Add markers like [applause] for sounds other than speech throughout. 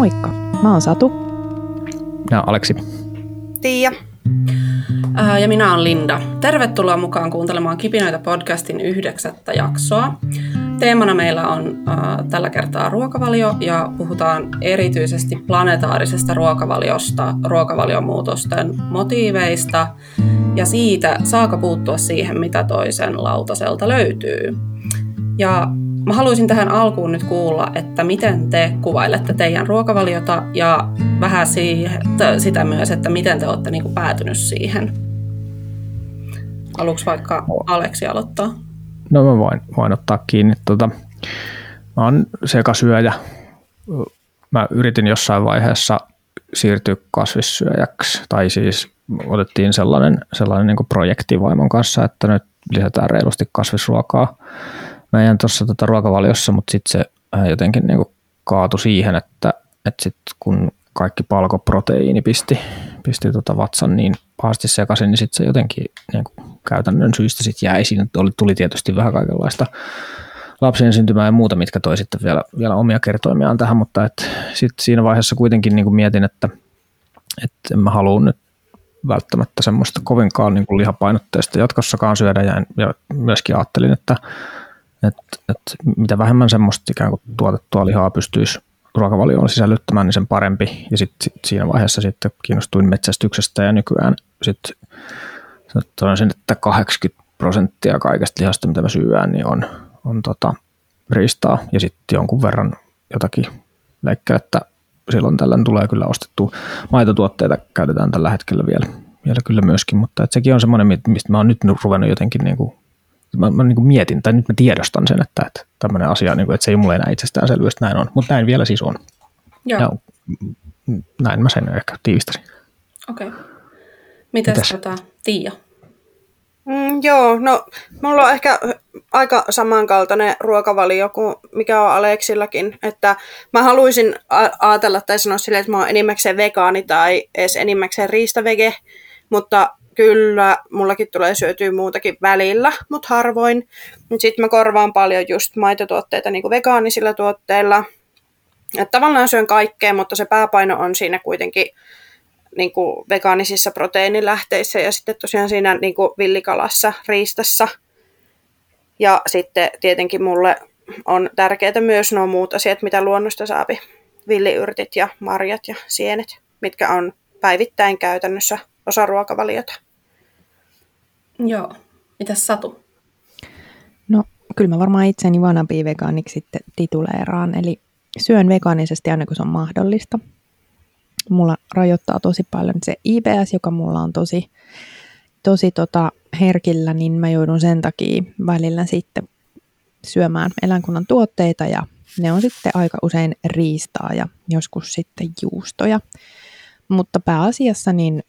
Moikka, mä oon Satu. Ja Aleksi. Tiia. Ja minä olen Linda. Tervetuloa mukaan kuuntelemaan Kipinöitä podcastin yhdeksättä jaksoa. Teemana meillä on äh, tällä kertaa ruokavalio ja puhutaan erityisesti planetaarisesta ruokavaliosta, ruokavaliomuutosten motiiveista ja siitä, saako puuttua siihen, mitä toisen lautaselta löytyy. Ja mä haluaisin tähän alkuun nyt kuulla, että miten te kuvailette teidän ruokavaliota ja vähän siihen, sitä myös, että miten te olette niin päätynyt siihen. Haluatko vaikka Aleksi aloittaa? No mä voin, voin ottaa kiinni. Tota, mä oon sekasyöjä. Mä yritin jossain vaiheessa siirtyä kasvissyöjäksi, tai siis otettiin sellainen, sellainen niin projekti vaimon kanssa, että nyt lisätään reilusti kasvisruokaa meidän tuossa tota ruokavaliossa, mutta sitten se äh, jotenkin niin kaatui siihen, että, että sit kun kaikki palkoproteiini pisti, pisti tota vatsan niin pahasti sekaisin, niin sitten se jotenkin niin käytännön syistä sitten jäi. Siinä oli, tuli tietysti vähän kaikenlaista lapsien syntymää ja muuta, mitkä toi sitten vielä, vielä omia kertoimiaan tähän, mutta et sit siinä vaiheessa kuitenkin niin mietin, että, että en mä halua nyt välttämättä semmoista kovinkaan niin lihapainotteista jatkossakaan syödä ja, ja myöskin ajattelin, että, että, että mitä vähemmän semmoista ikään kuin tuotettua lihaa pystyisi ruokavalioon sisällyttämään, niin sen parempi. Ja sitten sit siinä vaiheessa sitten kiinnostuin metsästyksestä ja nykyään sitten sanoisin, että 80 prosenttia kaikesta lihasta, mitä mä syön, niin on, on tota, riistaa ja sitten jonkun verran jotakin leikkiä, että silloin tällöin tulee kyllä ostettu maitotuotteita käytetään tällä hetkellä vielä, vielä kyllä myöskin, mutta et sekin on semmoinen, mistä mä oon nyt ruvennut jotenkin niin kuin, mä, mä niin kuin mietin, tai nyt mä tiedostan sen, että, että tämmöinen asia, niin kuin, että se ei mulle enää itsestäänselvyys, näin on, mutta näin vielä siis on. Joo. Ja näin mä sen ehkä tiivistäisin. Okei. Okay. Mitäs, Mitäs? Tota, Tiia? Mm, joo, no mulla on ehkä aika samankaltainen ruokavalio kuin mikä on Aleksillakin, että mä haluaisin ajatella tai sanoa silleen, että mä oon enimmäkseen vegaani tai edes enimmäkseen riistavege, mutta kyllä mullakin tulee syötyä muutakin välillä, mutta harvoin. Sitten mä korvaan paljon just maitotuotteita niin kuin vegaanisilla tuotteilla. Et tavallaan syön kaikkea, mutta se pääpaino on siinä kuitenkin niin kuin vegaanisissa proteiinilähteissä ja sitten tosiaan siinä niin kuin villikalassa, riistassa. Ja sitten tietenkin mulle on tärkeää myös nuo muut asiat, mitä luonnosta saapi. Villiyrtit ja marjat ja sienet, mitkä on päivittäin käytännössä osa ruokavaliota. Joo. Mitäs Satu? No, kyllä mä varmaan itseni vanampi vegaaniksi sitten tituleeraan. Eli syön vegaanisesti aina kun se on mahdollista mulla rajoittaa tosi paljon se IBS, joka mulla on tosi, tosi tota herkillä, niin mä joudun sen takia välillä sitten syömään eläinkunnan tuotteita ja ne on sitten aika usein riistaa ja joskus sitten juustoja. Mutta pääasiassa niin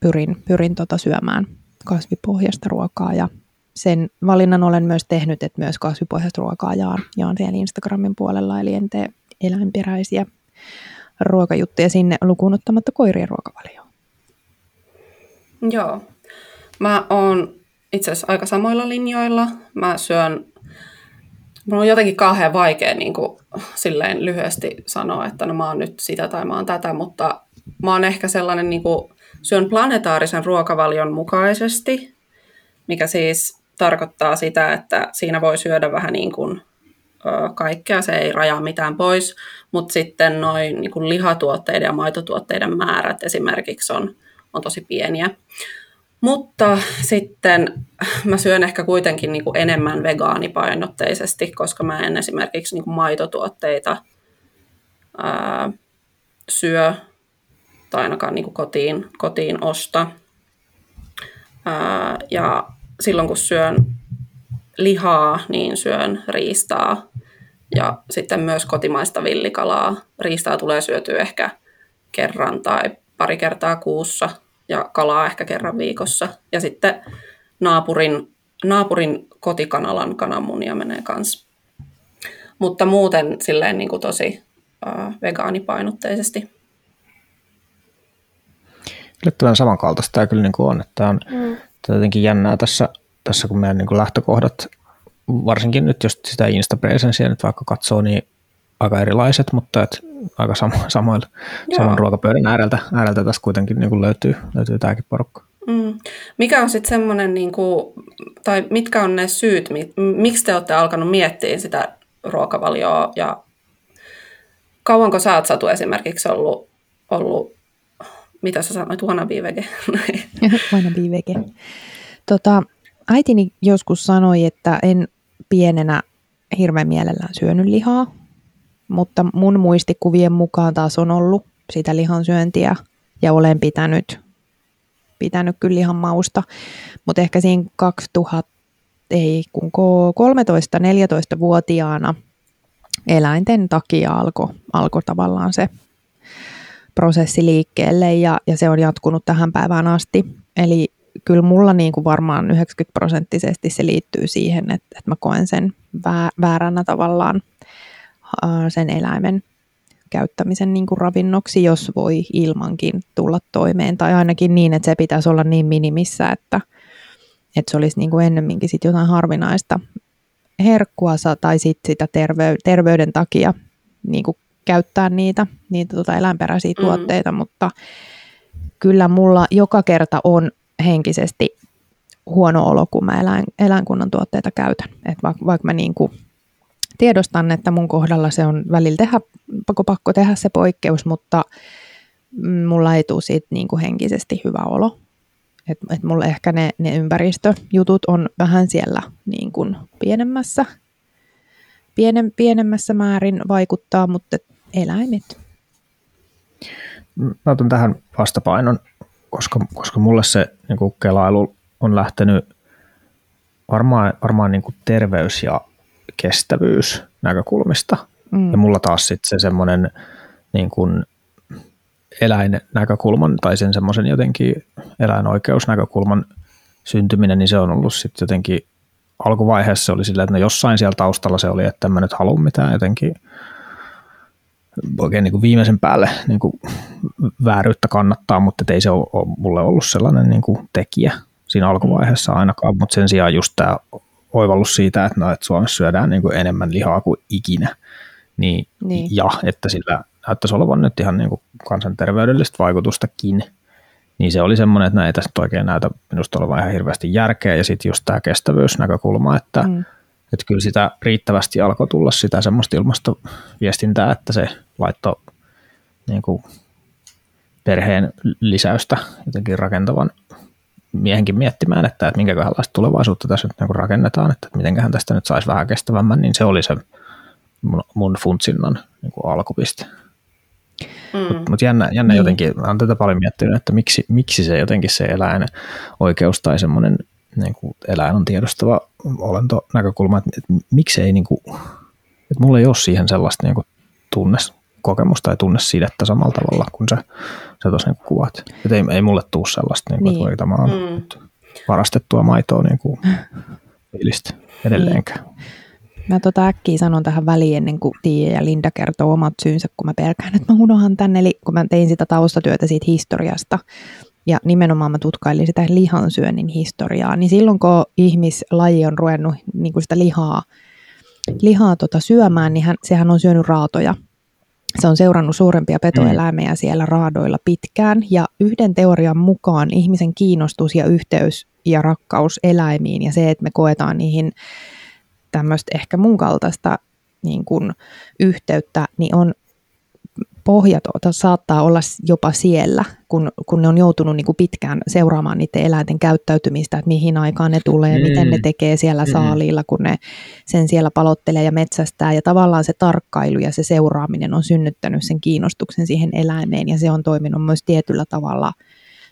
pyrin, pyrin tota syömään kasvipohjasta ruokaa ja sen valinnan olen myös tehnyt, että myös kasvipohjasta ruokaa jaan, jaan siellä Instagramin puolella, eli en tee eläinperäisiä ruokajuttuja sinne lukuun ottamatta koirien ruokavalioon. Joo. Mä oon itse asiassa aika samoilla linjoilla. Mä syön, mulla on jotenkin kauhean vaikea niin kuin, silleen lyhyesti sanoa, että no mä oon nyt sitä tai mä oon tätä, mutta mä oon ehkä sellainen, niin kuin, syön planetaarisen ruokavalion mukaisesti, mikä siis tarkoittaa sitä, että siinä voi syödä vähän niin kuin kaikkea, se ei rajaa mitään pois, mutta sitten noin niin lihatuotteiden ja maitotuotteiden määrät esimerkiksi on, on tosi pieniä. Mutta sitten mä syön ehkä kuitenkin niin kuin enemmän vegaanipainotteisesti, koska mä en esimerkiksi niin kuin maitotuotteita ää, syö tai ainakaan niin kuin kotiin, kotiin osta. Ää, ja silloin kun syön lihaa, niin syön riistaa ja sitten myös kotimaista villikalaa. Riistaa tulee syötyä ehkä kerran tai pari kertaa kuussa ja kalaa ehkä kerran viikossa. Ja sitten naapurin, naapurin kotikanalan kananmunia menee kanssa. Mutta muuten silleen niin kuin tosi vegaanipainotteisesti. Yllättävän samankaltaista tämä kyllä niin kuin on. Että on mm. jotenkin jännää tässä, tässä kun meidän niin kuin lähtökohdat varsinkin nyt jos sitä insta nyt vaikka katsoo, niin aika erilaiset, mutta et aika samo, [laughs] samoilla, saman ruokapöydän ääreltä, ääreltä tässä kuitenkin niin kuin löytyy, löytyy tämäkin porukka. Mm. Mikä on sitten semmoinen, niin kuin, tai mitkä on ne syyt, miksi te olette alkanut miettiä sitä ruokavalioa ja kauanko sä oot Satu esimerkiksi ollut, ollut mitä sä sanoit, wannabe vege? [laughs] [laughs] wannabe vege. Tota, äitini joskus sanoi, että en pienenä hirveän mielellään syönyt lihaa, mutta mun muistikuvien mukaan taas on ollut sitä lihansyöntiä ja olen pitänyt, pitänyt kyllä lihan mausta, mutta ehkä siinä 2000, ei kun 13-14-vuotiaana eläinten takia alkoi alko tavallaan se prosessi liikkeelle ja, ja se on jatkunut tähän päivään asti. Eli kyllä mulla niin kuin varmaan 90 prosenttisesti se liittyy siihen, että, että mä koen sen vääränä tavallaan sen eläimen käyttämisen niin kuin ravinnoksi, jos voi ilmankin tulla toimeen. Tai ainakin niin, että se pitäisi olla niin minimissä, että, että se olisi niin kuin ennemminkin sit jotain harvinaista herkkua tai sit sitä terve- terveyden takia niin kuin käyttää niitä, niitä tota eläinperäisiä mm. tuotteita, mutta kyllä mulla joka kerta on henkisesti huono olo, kun mä eläin, eläinkunnan tuotteita käytän. Et vaikka, vaikka mä niin kuin tiedostan, että mun kohdalla se on välillä tehdä, pakko, pakko tehdä se poikkeus, mutta mulla ei tule siitä niin kuin henkisesti hyvä olo. Et, et mulla ehkä ne, ne ympäristöjutut on vähän siellä niin kuin pienemmässä, pienemmässä määrin vaikuttaa, mutta eläimet. Mä otan tähän vastapainon, koska, koska mulle se niin kuin kelailu on lähtenyt varmaan, varmaan niin kuin terveys- ja kestävyys näkökulmista. Mm. Ja mulla taas sitten se semmoinen niin kuin eläinnäkökulman tai sen semmoisen jotenkin eläinoikeusnäkökulman syntyminen, niin se on ollut sitten jotenkin alkuvaiheessa se oli sillä, että no jossain siellä taustalla se oli, että mä nyt haluan mitään jotenkin oikein niin kuin viimeisen päälle niin kuin vääryyttä kannattaa, mutta ei se ole, ole mulle ollut sellainen niin kuin tekijä siinä alkuvaiheessa ainakaan, mutta sen sijaan just tämä oivallus siitä, että, no, että Suomessa syödään niin kuin enemmän lihaa kuin ikinä, niin, niin. ja että sillä näyttäisi olevan nyt ihan niin kuin kansanterveydellistä vaikutustakin, niin se oli semmoinen, että näin ei tässä oikein näytä minusta olevan ihan hirveästi järkeä, ja sitten just tämä kestävyysnäkökulma, että, mm. Että kyllä sitä riittävästi alkoi tulla sitä semmoista ilmastoviestintää, että se laittoi niin kuin perheen lisäystä jotenkin rakentavan miehenkin miettimään, että, että minkälaista tulevaisuutta tässä nyt niin rakennetaan, että mitenköhän tästä nyt saisi vähän kestävämmän, niin se oli se mun, mun funtsinnan niin kuin alkupiste. Mm. Mutta mut jännä, jännä niin. jotenkin, olen tätä paljon miettinyt, että miksi, miksi se jotenkin se eläin oikeus tai semmoinen niin kuin eläin on tiedostava olento näkökulma, että, että miksi ei, niin kuin, että mulla ei ole siihen sellaista niin kuin tunne, kokemusta tai tunne sidettä samalla tavalla kuin se, se tuossa niin kuvat. Että ei, ei mulle tule sellaista, niin kuin, niin. että tämä on mm. varastettua maitoa niin kuin, fiilistä edelleenkään. Niin. Mä tota äkkiä sanon tähän väliin ennen kuin Tiia ja Linda kertoo omat syynsä, kun mä pelkään, että mä unohan tänne. Eli kun mä tein sitä taustatyötä siitä historiasta, ja nimenomaan mä tutkailin sitä lihansyönnin historiaa, niin silloin kun ihmislaji on ruvennut niin kuin sitä lihaa, lihaa tota syömään, niin hän, sehän on syönyt raatoja. Se on seurannut suurempia petoeläimiä siellä raadoilla pitkään, ja yhden teorian mukaan ihmisen kiinnostus ja yhteys ja rakkaus eläimiin ja se, että me koetaan niihin tämmöistä ehkä mun kaltaista niin kuin yhteyttä, niin on pohjat saattaa olla jopa siellä, kun, kun ne on joutunut niin kuin pitkään seuraamaan niiden eläinten käyttäytymistä, että mihin aikaan ne tulee, mm. miten ne tekee siellä mm. saaliilla, kun ne sen siellä palottelee ja metsästää. Ja tavallaan se tarkkailu ja se seuraaminen on synnyttänyt sen kiinnostuksen siihen eläimeen ja se on toiminut myös tietyllä tavalla.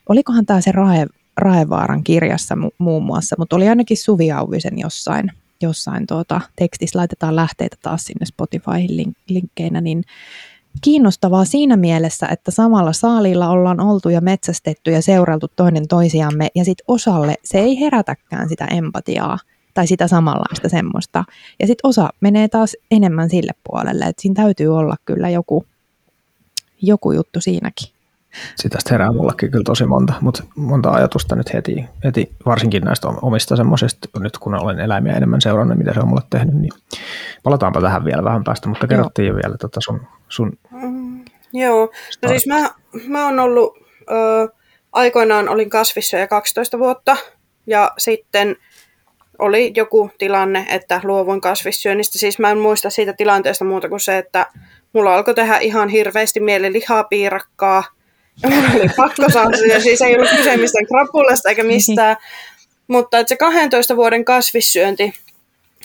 Olikohan tämä se Rae, Raevaaran kirjassa mu- muun muassa, mutta oli ainakin Suvi Auvisen jossain – jossain tuota, tekstissä laitetaan lähteitä taas sinne Spotifyhin link- linkkeinä, niin kiinnostavaa siinä mielessä, että samalla saalilla ollaan oltu ja metsästetty ja seureltu toinen toisiamme, ja sitten osalle se ei herätäkään sitä empatiaa tai sitä samanlaista semmoista. Ja sitten osa menee taas enemmän sille puolelle, että siinä täytyy olla kyllä joku, joku juttu siinäkin. Sitä herää mullekin kyllä tosi monta, mutta monta ajatusta nyt heti, heti varsinkin näistä omista semmoisista, nyt kun olen eläimiä enemmän seurannut, mitä se on mulle tehnyt, niin palataanpa tähän vielä vähän päästä, mutta kerrottiin jo vielä tota sun, sun mm, Joo, no siis mä, mä oon ollut, ö, aikoinaan olin kasvissa jo 12 vuotta, ja sitten oli joku tilanne, että luovuin kasvissyönnistä. Siis mä en muista siitä tilanteesta muuta kuin se, että mulla alkoi tehdä ihan hirveästi mieli lihaa piirakkaa. Ja mulla oli pakko saada siis ei ollut kyse mistään krapulasta eikä mistään. Mutta että se 12 vuoden kasvissyönti,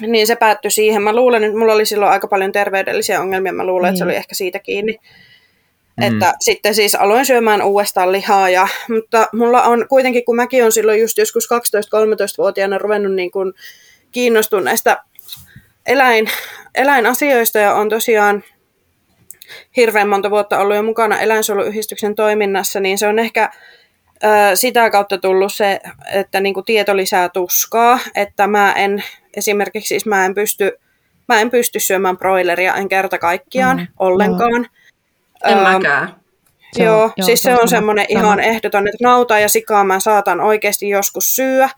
niin se päättyi siihen. Mä luulen, että mulla oli silloin aika paljon terveydellisiä ongelmia. Mä luulen, että se oli ehkä siitä kiinni. Mm. Että sitten siis aloin syömään uudestaan lihaa, ja, mutta mulla on kuitenkin, kun mäkin on silloin just joskus 12-13-vuotiaana ruvennut niin kuin kiinnostua näistä eläin, eläinasioista ja on tosiaan hirveän monta vuotta ollut jo mukana eläinsuojeluyhdistyksen toiminnassa, niin se on ehkä ö, sitä kautta tullut se, että niin kuin tieto lisää tuskaa, että mä en esimerkiksi siis mä en pysty, mä en pysty syömään broileria en kerta kaikkiaan mm, ollenkaan. Joo. En ähm, mäkään. Se joo, on, joo, siis se on, on semmoinen ihan ehdoton, että nautaa ja sikaa mä saatan oikeasti joskus syödä,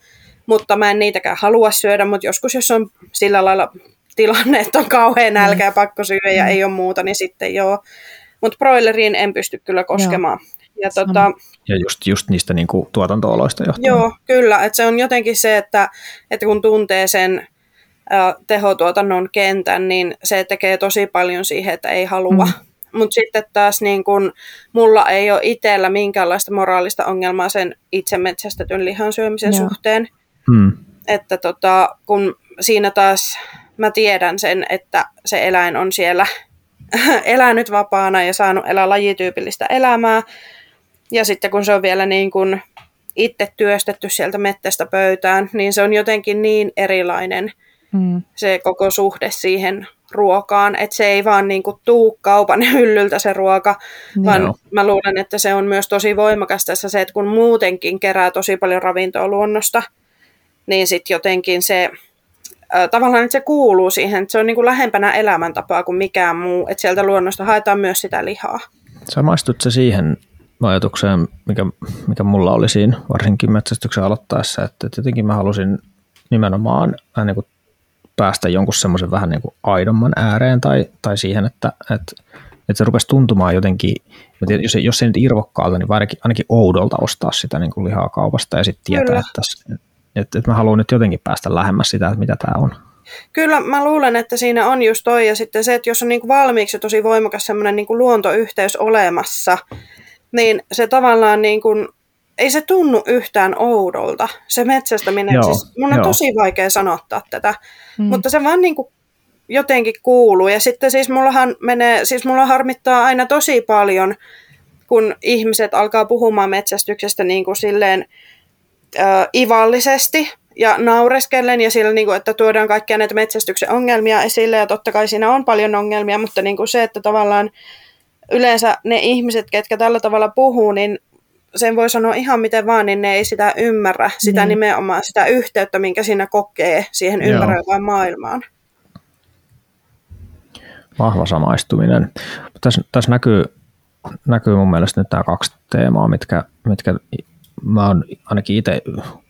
mutta mä en niitäkään halua syödä, mutta joskus jos on sillä lailla tilanne, että on kauhean nälkä ja pakko syödä ja mm. ei ole muuta, niin sitten joo. Mutta broileriin en pysty kyllä koskemaan. Ja, tota, ja just, just niistä niin kuin tuotanto-oloista johtuen. Joo, kyllä. Että se on jotenkin se, että, että kun tuntee sen äh, tehotuotannon kentän, niin se tekee tosi paljon siihen, että ei halua. Mm [laughs] mutta sitten taas niin kun, mulla ei ole itsellä minkäänlaista moraalista ongelmaa sen itse metsästetyn lihan syömisen Joo. suhteen. Hmm. Että tota, kun siinä taas mä tiedän sen, että se eläin on siellä [laughs] elänyt vapaana ja saanut elää lajityypillistä elämää. Ja sitten kun se on vielä niin kun itse työstetty sieltä mettästä pöytään, niin se on jotenkin niin erilainen hmm. se koko suhde siihen ruokaan, että se ei vaan niin kuin tuu kaupan [laughs] hyllyltä se ruoka, no. vaan mä luulen, että se on myös tosi voimakas tässä se, että kun muutenkin kerää tosi paljon ravintoa luonnosta, niin sitten jotenkin se, tavallaan että se kuuluu siihen, että se on niin kuin lähempänä elämäntapaa kuin mikään muu, että sieltä luonnosta haetaan myös sitä lihaa. Samaistut se siihen ajatukseen, mikä, mikä mulla oli siinä varsinkin metsästyksen aloittaessa, että, jotenkin mä halusin nimenomaan niin kuin päästä jonkun semmoisen vähän niin kuin aidomman ääreen tai, tai siihen, että, että, että se rupesi tuntumaan jotenkin, jos, jos ei nyt irvokkaalta, niin ainakin, ainakin oudolta ostaa sitä niin kuin lihaa kaupasta ja sitten tietää, että, että, että mä haluan nyt jotenkin päästä lähemmäs sitä, että mitä tämä on. Kyllä, mä luulen, että siinä on just toi, ja sitten se, että jos on niin kuin valmiiksi tosi voimakas semmoinen niin kuin luontoyhteys olemassa, niin se tavallaan niin kuin ei se tunnu yhtään oudolta, se metsästäminen. Joo, siis, mun on joo. tosi vaikea sanottaa tätä, mm. mutta se vaan niin kuin jotenkin kuuluu. Ja sitten siis mullahan menee, siis mulla harmittaa aina tosi paljon, kun ihmiset alkaa puhumaan metsästyksestä niin kuin silleen äh, ivallisesti ja naureskellen ja sillä, niin kuin, että tuodaan kaikkia näitä metsästyksen ongelmia esille ja totta kai siinä on paljon ongelmia, mutta niin kuin se, että tavallaan yleensä ne ihmiset, ketkä tällä tavalla puhuu, niin sen voi sanoa ihan miten vaan, niin ne ei sitä ymmärrä, sitä mm. nimenomaan sitä yhteyttä, minkä siinä kokee siihen ympäröivään maailmaan. Vahva samaistuminen. Tässä, tässä näkyy, näkyy mun mielestä nyt nämä kaksi teemaa, mitkä, mitkä mä oon ainakin itse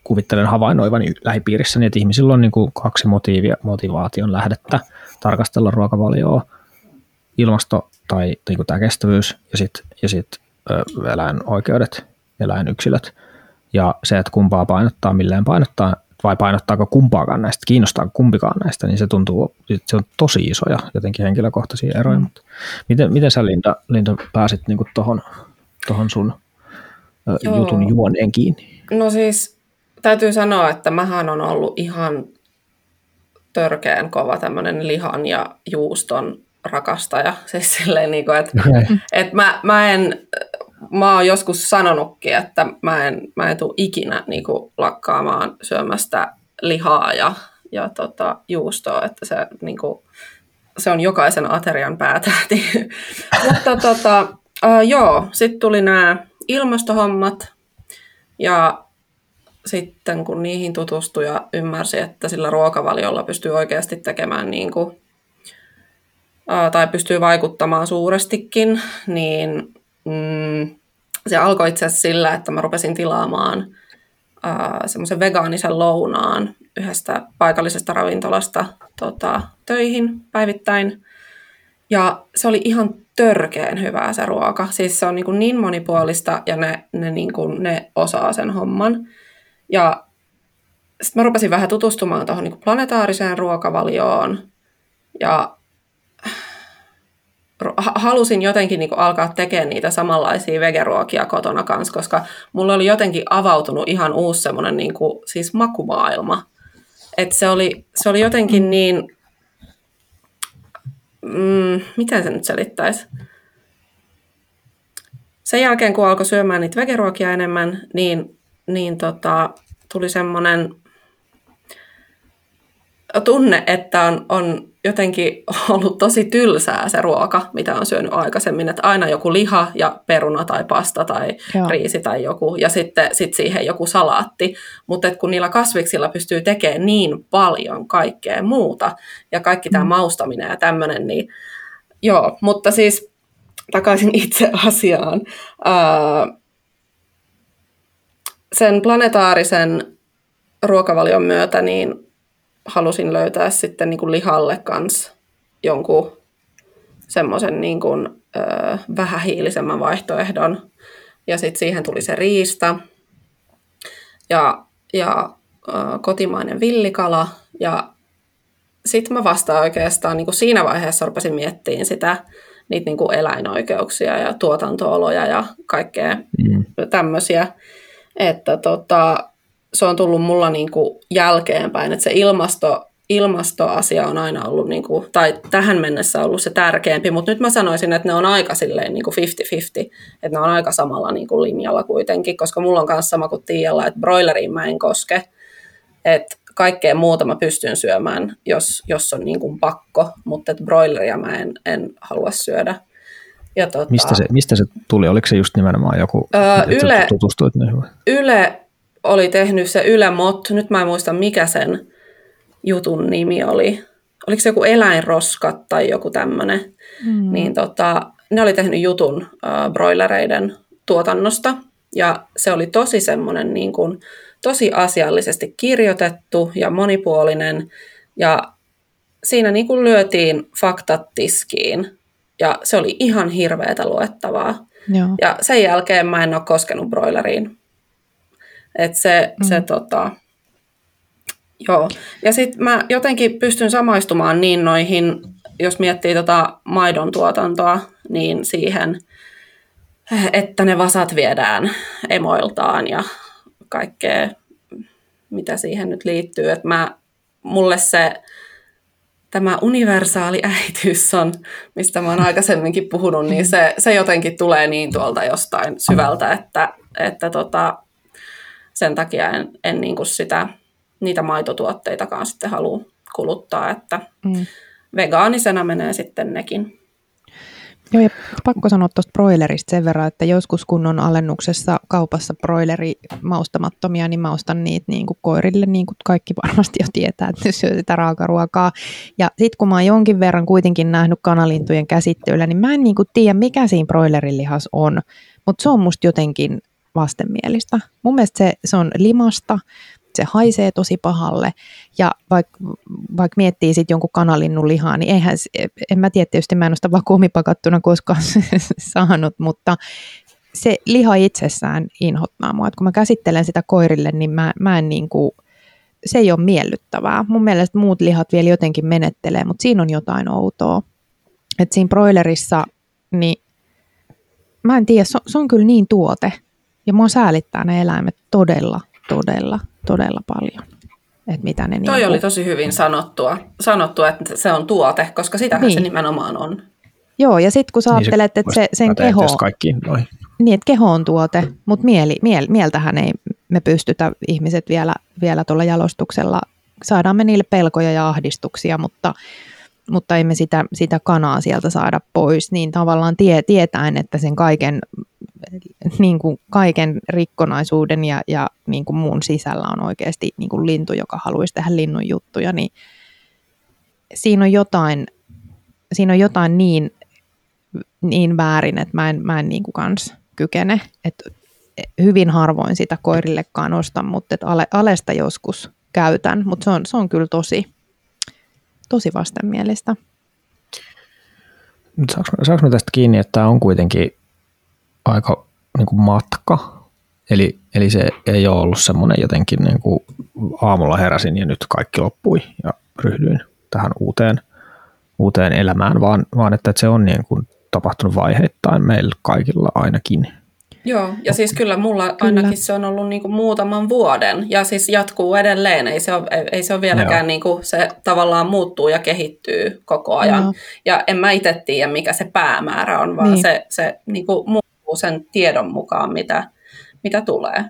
kuvittelen havainnoivani lähipiirissäni, että ihmisillä on niin kuin kaksi motiivia, motivaation lähdettä tarkastella ruokavalioa, ilmasto tai niin kuin tämä kestävyys ja sitten ja sit, eläinoikeudet eläinyksilöt. Ja se, että kumpaa painottaa, milleen painottaa, vai painottaako kumpaakaan näistä, kiinnostaa kumpikaan näistä, niin se tuntuu, se on tosi isoja jotenkin henkilökohtaisia eroja. Mm. Mutta miten, miten sä Linda, Linda pääsit niin tuohon tohon sun Joo. jutun juoneen kiinni? No siis täytyy sanoa, että mähän on ollut ihan törkeän kova tämmöinen lihan ja juuston rakastaja. [laughs] Siis silleen, niin kuin, että, että mä, mä en mä oon joskus sanonutkin, että mä en, mä en tule ikinä niin kuin, lakkaamaan syömästä lihaa ja, ja tota, juustoa, että se, niin kuin, se on jokaisen aterian päätähti. [laughs] Mutta tota, uh, joo, sitten tuli nämä ilmastohommat ja sitten kun niihin tutustui ja ymmärsi, että sillä ruokavaliolla pystyy oikeasti tekemään niin kuin, tai pystyy vaikuttamaan suurestikin, niin mm, se alkoi itse asiassa sillä, että mä rupesin tilaamaan semmoisen vegaanisen lounaan yhdestä paikallisesta ravintolasta tota, töihin päivittäin. Ja se oli ihan törkeen hyvää se ruoka. Siis se on niin, kuin niin monipuolista ja ne, ne, niin kuin, ne osaa sen homman. Ja sitten mä rupesin vähän tutustumaan tuohon niin planetaariseen ruokavalioon. Ja halusin jotenkin niin alkaa tekemään niitä samanlaisia vegeruokia kotona kanssa, koska mulla oli jotenkin avautunut ihan uusi semmoinen niin kuin, siis makumaailma. Et se, oli, se oli jotenkin niin, mm, miten se nyt selittäisi? Sen jälkeen, kun alkoi syömään niitä vegeruokia enemmän, niin, niin tota, tuli semmoinen tunne, että on, on jotenkin [laughs] ollut tosi tylsää se ruoka, mitä on syönyt aikaisemmin, että aina joku liha ja peruna tai pasta tai Joo. riisi tai joku, ja sitten sit siihen joku salaatti. Mutta kun niillä kasviksilla pystyy tekemään niin paljon kaikkea muuta, ja kaikki tämä mm. maustaminen ja tämmöinen, niin joo, mutta siis takaisin [laughs] itse asiaan. Ää, sen planetaarisen ruokavalion myötä, niin halusin löytää sitten niin kuin lihalle kans jonkun semmoisen niin kuin, ö, vähähiilisemmän vaihtoehdon. Ja sitten siihen tuli se riista ja, ja ö, kotimainen villikala. Ja sitten mä vasta oikeastaan niin kuin siinä vaiheessa rupesin miettimään sitä, niitä niin kuin eläinoikeuksia ja tuotantooloja ja kaikkea mm. tämmöisiä. Että tota, se on tullut mulla niin kuin jälkeenpäin, että se ilmasto, ilmastoasia on aina ollut, niin kuin, tai tähän mennessä ollut se tärkeämpi, mutta nyt mä sanoisin, että ne on aika silleen niin kuin 50-50, että ne on aika samalla niin kuin linjalla kuitenkin, koska mulla on myös sama kuin Tiialla, että broileriin mä en koske, että kaikkea muuta mä pystyn syömään, jos, jos on niin kuin pakko, mutta että broileria mä en, en halua syödä. Ja tota, mistä, se, mistä se tuli? Oliko se just nimenomaan joku, öö, Yle, tutustuit Yle oli tehnyt se Yle Mot, nyt mä en muista mikä sen jutun nimi oli. Oliko se joku eläinroskat tai joku tämmöinen. Mm. Niin tota, ne oli tehnyt jutun uh, broilereiden tuotannosta. Ja se oli tosi semmoinen niin kuin, tosi asiallisesti kirjoitettu ja monipuolinen. Ja siinä niin kuin lyötiin faktat tiskiin. Ja se oli ihan hirveätä luettavaa. Joo. Ja sen jälkeen mä en ole koskenut broileriin että se, mm. se tota, joo. Ja sitten mä jotenkin pystyn samaistumaan niin noihin, jos miettii tota maidon tuotantoa, niin siihen, että ne vasat viedään emoiltaan ja kaikkea, mitä siihen nyt liittyy. Että mä, mulle se tämä universaali äityys on, mistä mä oon aikaisemminkin puhunut, niin se, se jotenkin tulee niin tuolta jostain syvältä, että, että tota, sen takia en, en niin kuin sitä, niitä maitotuotteitakaan sitten halua kuluttaa, että mm. vegaanisena menee sitten nekin. Joo, ja pakko sanoa tuosta broilerista sen verran, että joskus kun on alennuksessa kaupassa broileri maustamattomia, niin mä ostan niitä niin kuin koirille, niin kuin kaikki varmasti jo tietää, että ne syö sitä raakaruokaa. Ja sitten kun mä oon jonkin verran kuitenkin nähnyt kanalintujen käsittelyllä, niin mä en niin kuin tiedä, mikä siinä broilerilihas on, mutta se on musta jotenkin vastenmielistä. Mun mielestä se, se on limasta, se haisee tosi pahalle ja vaikka vaik miettii sitten jonkun kanalinnun lihaa, niin eihän, en mä tiedä, tietysti mä en ole sitä vakuumipakattuna koskaan [laughs] saanut, mutta se liha itsessään inhottaa mua. Et kun mä käsittelen sitä koirille, niin mä, mä en niin kuin, se ei ole miellyttävää. Mun mielestä muut lihat vielä jotenkin menettelee, mutta siinä on jotain outoa. Et siinä broilerissa, niin mä en tiedä, se se on kyllä niin tuote, ja mua säälittää ne eläimet todella, todella, todella paljon. Että mitä ne Toi niinku... oli tosi hyvin sanottua, sanottua, että se on tuote, koska sitähän niin. se nimenomaan on. Joo, ja sitten kun sä niin ajattelet, että se, sen keho... Kaikki noin. Niin, että keho on tuote, mutta mieli, miel, mieltähän ei me pystytä ihmiset vielä, vielä tuolla jalostuksella. Saadaan me niille pelkoja ja ahdistuksia, mutta, mutta emme sitä, sitä kanaa sieltä saada pois. Niin tavallaan tie, tietäen, että sen kaiken niin kuin kaiken rikkonaisuuden ja, ja niin kuin muun sisällä on oikeasti niin kuin lintu, joka haluaisi tehdä linnun juttuja, niin siinä on jotain, siinä on jotain niin, niin väärin, että mä en, mä en niin kuin kans kykene. Et hyvin harvoin sitä koirillekaan ostan, mutta et ale, alesta joskus käytän, mutta se on, se on kyllä tosi, tosi vastenmielistä. Saanko, saanko tästä kiinni, että tämä on kuitenkin aika niin kuin matka, eli, eli se ei ole ollut semmoinen jotenkin niin kuin aamulla heräsin ja nyt kaikki loppui ja ryhdyin tähän uuteen, uuteen elämään, vaan, vaan että se on niin kuin tapahtunut vaiheittain meillä kaikilla ainakin. Joo, ja siis kyllä mulla kyllä. ainakin se on ollut niin kuin muutaman vuoden, ja siis jatkuu edelleen, ei se ole, ei se ole vieläkään, niin kuin se tavallaan muuttuu ja kehittyy koko ajan. Joo. Ja en mä itse tiedä, mikä se päämäärä on, vaan niin. se, se niin kuin muuttuu sen tiedon mukaan, mitä, mitä tulee.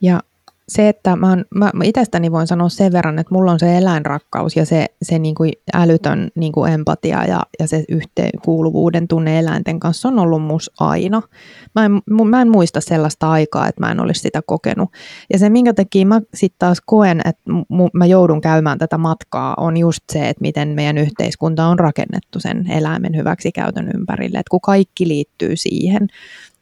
Ja se, että mä, mä, mä itsestäni voin sanoa sen verran, että mulla on se eläinrakkaus ja se, se niin kuin älytön niin kuin empatia ja, ja se yhteenkuuluvuuden tunne eläinten kanssa on ollut mus aina. Mä en, mä en muista sellaista aikaa, että mä en olisi sitä kokenut. Ja se, minkä takia mä sitten taas koen, että mä joudun käymään tätä matkaa, on just se, että miten meidän yhteiskunta on rakennettu sen eläimen hyväksikäytön ympärille. Että kun kaikki liittyy siihen,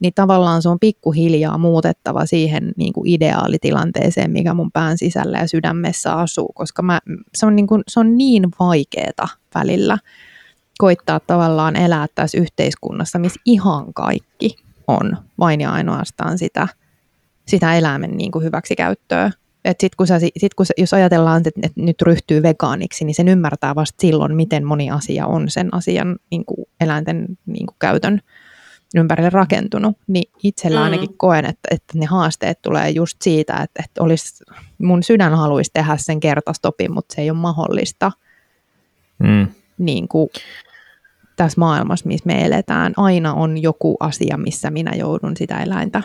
niin tavallaan se on pikkuhiljaa muutettava siihen niin kuin ideaalitilanteeseen, mikä mun pään sisällä ja sydämessä asuu, koska mä, se, on niin kuin, se on niin vaikeeta välillä koittaa tavallaan elää tässä yhteiskunnassa, missä ihan kaikki on vain ja ainoastaan sitä, sitä eläimen niin kuin hyväksikäyttöä. Et sit kun sä, sit kun sä, jos ajatellaan, että, että nyt ryhtyy vegaaniksi, niin sen ymmärtää vasta silloin, miten moni asia on sen asian niin kuin eläinten niin kuin käytön ympärille rakentunut, niin itsellä mm. ainakin koen, että, että ne haasteet tulee just siitä, että, että olisi, mun sydän haluaisi tehdä sen kertastopin, mutta se ei ole mahdollista mm. niin kuin tässä maailmassa, missä me eletään. Aina on joku asia, missä minä joudun sitä eläintä.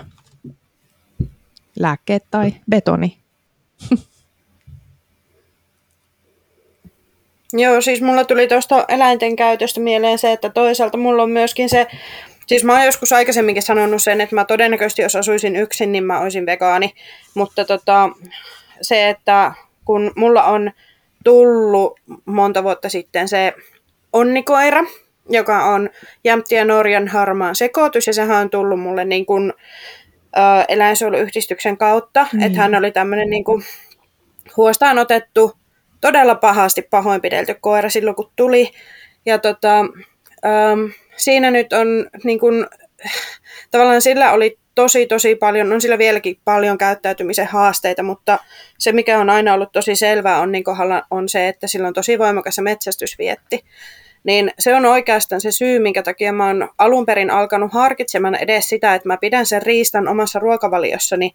Lääkkeet tai betoni. Joo, siis mulla tuli tuosta eläinten käytöstä mieleen se, että toisaalta mulla on myöskin se Siis mä oon joskus aikaisemminkin sanonut sen, että mä todennäköisesti jos asuisin yksin, niin mä olisin vegaani. Mutta tota, se, että kun mulla on tullut monta vuotta sitten se onnikoira, joka on Jämtti ja Norjan harmaan sekoitus, ja sehän on tullut mulle niin kuin, ö, eläinsuojeluyhdistyksen kautta, mm. että hän oli tämmöinen niin kuin, huostaan otettu, todella pahasti pahoinpidelty koira silloin, kun tuli. Ja tota, ö, siinä nyt on niin kuin, tavallaan sillä oli tosi tosi paljon, on sillä vieläkin paljon käyttäytymisen haasteita, mutta se mikä on aina ollut tosi selvää on, niin kohdalla, on se, että sillä on tosi voimakas metsästysvietti. Niin se on oikeastaan se syy, minkä takia mä oon alun perin alkanut harkitsemaan edes sitä, että mä pidän sen riistan omassa ruokavaliossani,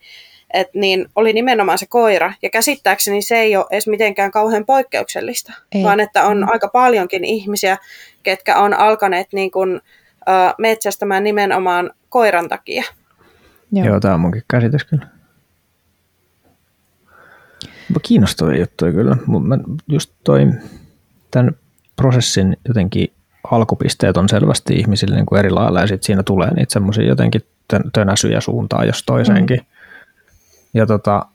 että niin oli nimenomaan se koira. Ja käsittääkseni se ei ole edes mitenkään kauhean poikkeuksellista, ei. vaan että on mm. aika paljonkin ihmisiä, ketkä on alkaneet niin kuin, uh, metsästämään nimenomaan koiran takia. Joo, Joo tämä on munkin käsitys kyllä. Kiinnostavia juttuja kyllä. Mä just toi, tämän prosessin jotenkin alkupisteet on selvästi ihmisille niin kuin eri lailla ja sitten siinä tulee niitä semmoisia jotenkin tönäsyjä suuntaan jos toiseenkin. Mm. Ja tota,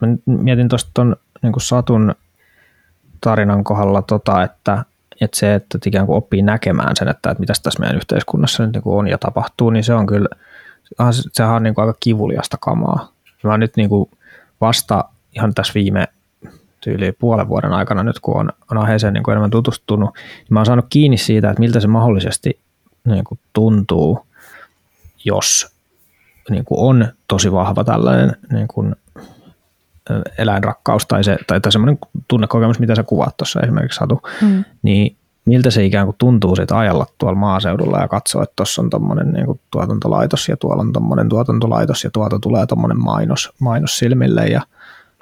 mä mietin tuosta tuon niin Satun tarinan kohdalla, tota, että, että se, että ikään kuin oppii näkemään sen, että, että mitä tässä meidän yhteiskunnassa nyt niin on ja tapahtuu, niin se on kyllä, sehän on niin kuin aika kivuliasta kamaa. Mä nyt niin kuin vasta ihan tässä viime tyyli puolen vuoden aikana nyt, kun on, on aiheeseen niin kuin enemmän tutustunut, niin mä oon saanut kiinni siitä, että miltä se mahdollisesti niin kuin tuntuu, jos niin kuin on tosi vahva tällainen niin kuin eläinrakkaus tai, se, tai, tai semmoinen tunnekokemus, mitä sä kuvaat tuossa esimerkiksi Satu, mm. niin miltä se ikään kuin tuntuu siitä ajalla tuolla maaseudulla ja katsoa, että tuossa on tuommoinen niin tuotantolaitos ja tuolla on tuommoinen tuotantolaitos ja tuolta tulee tuommoinen mainos, mainos silmille ja,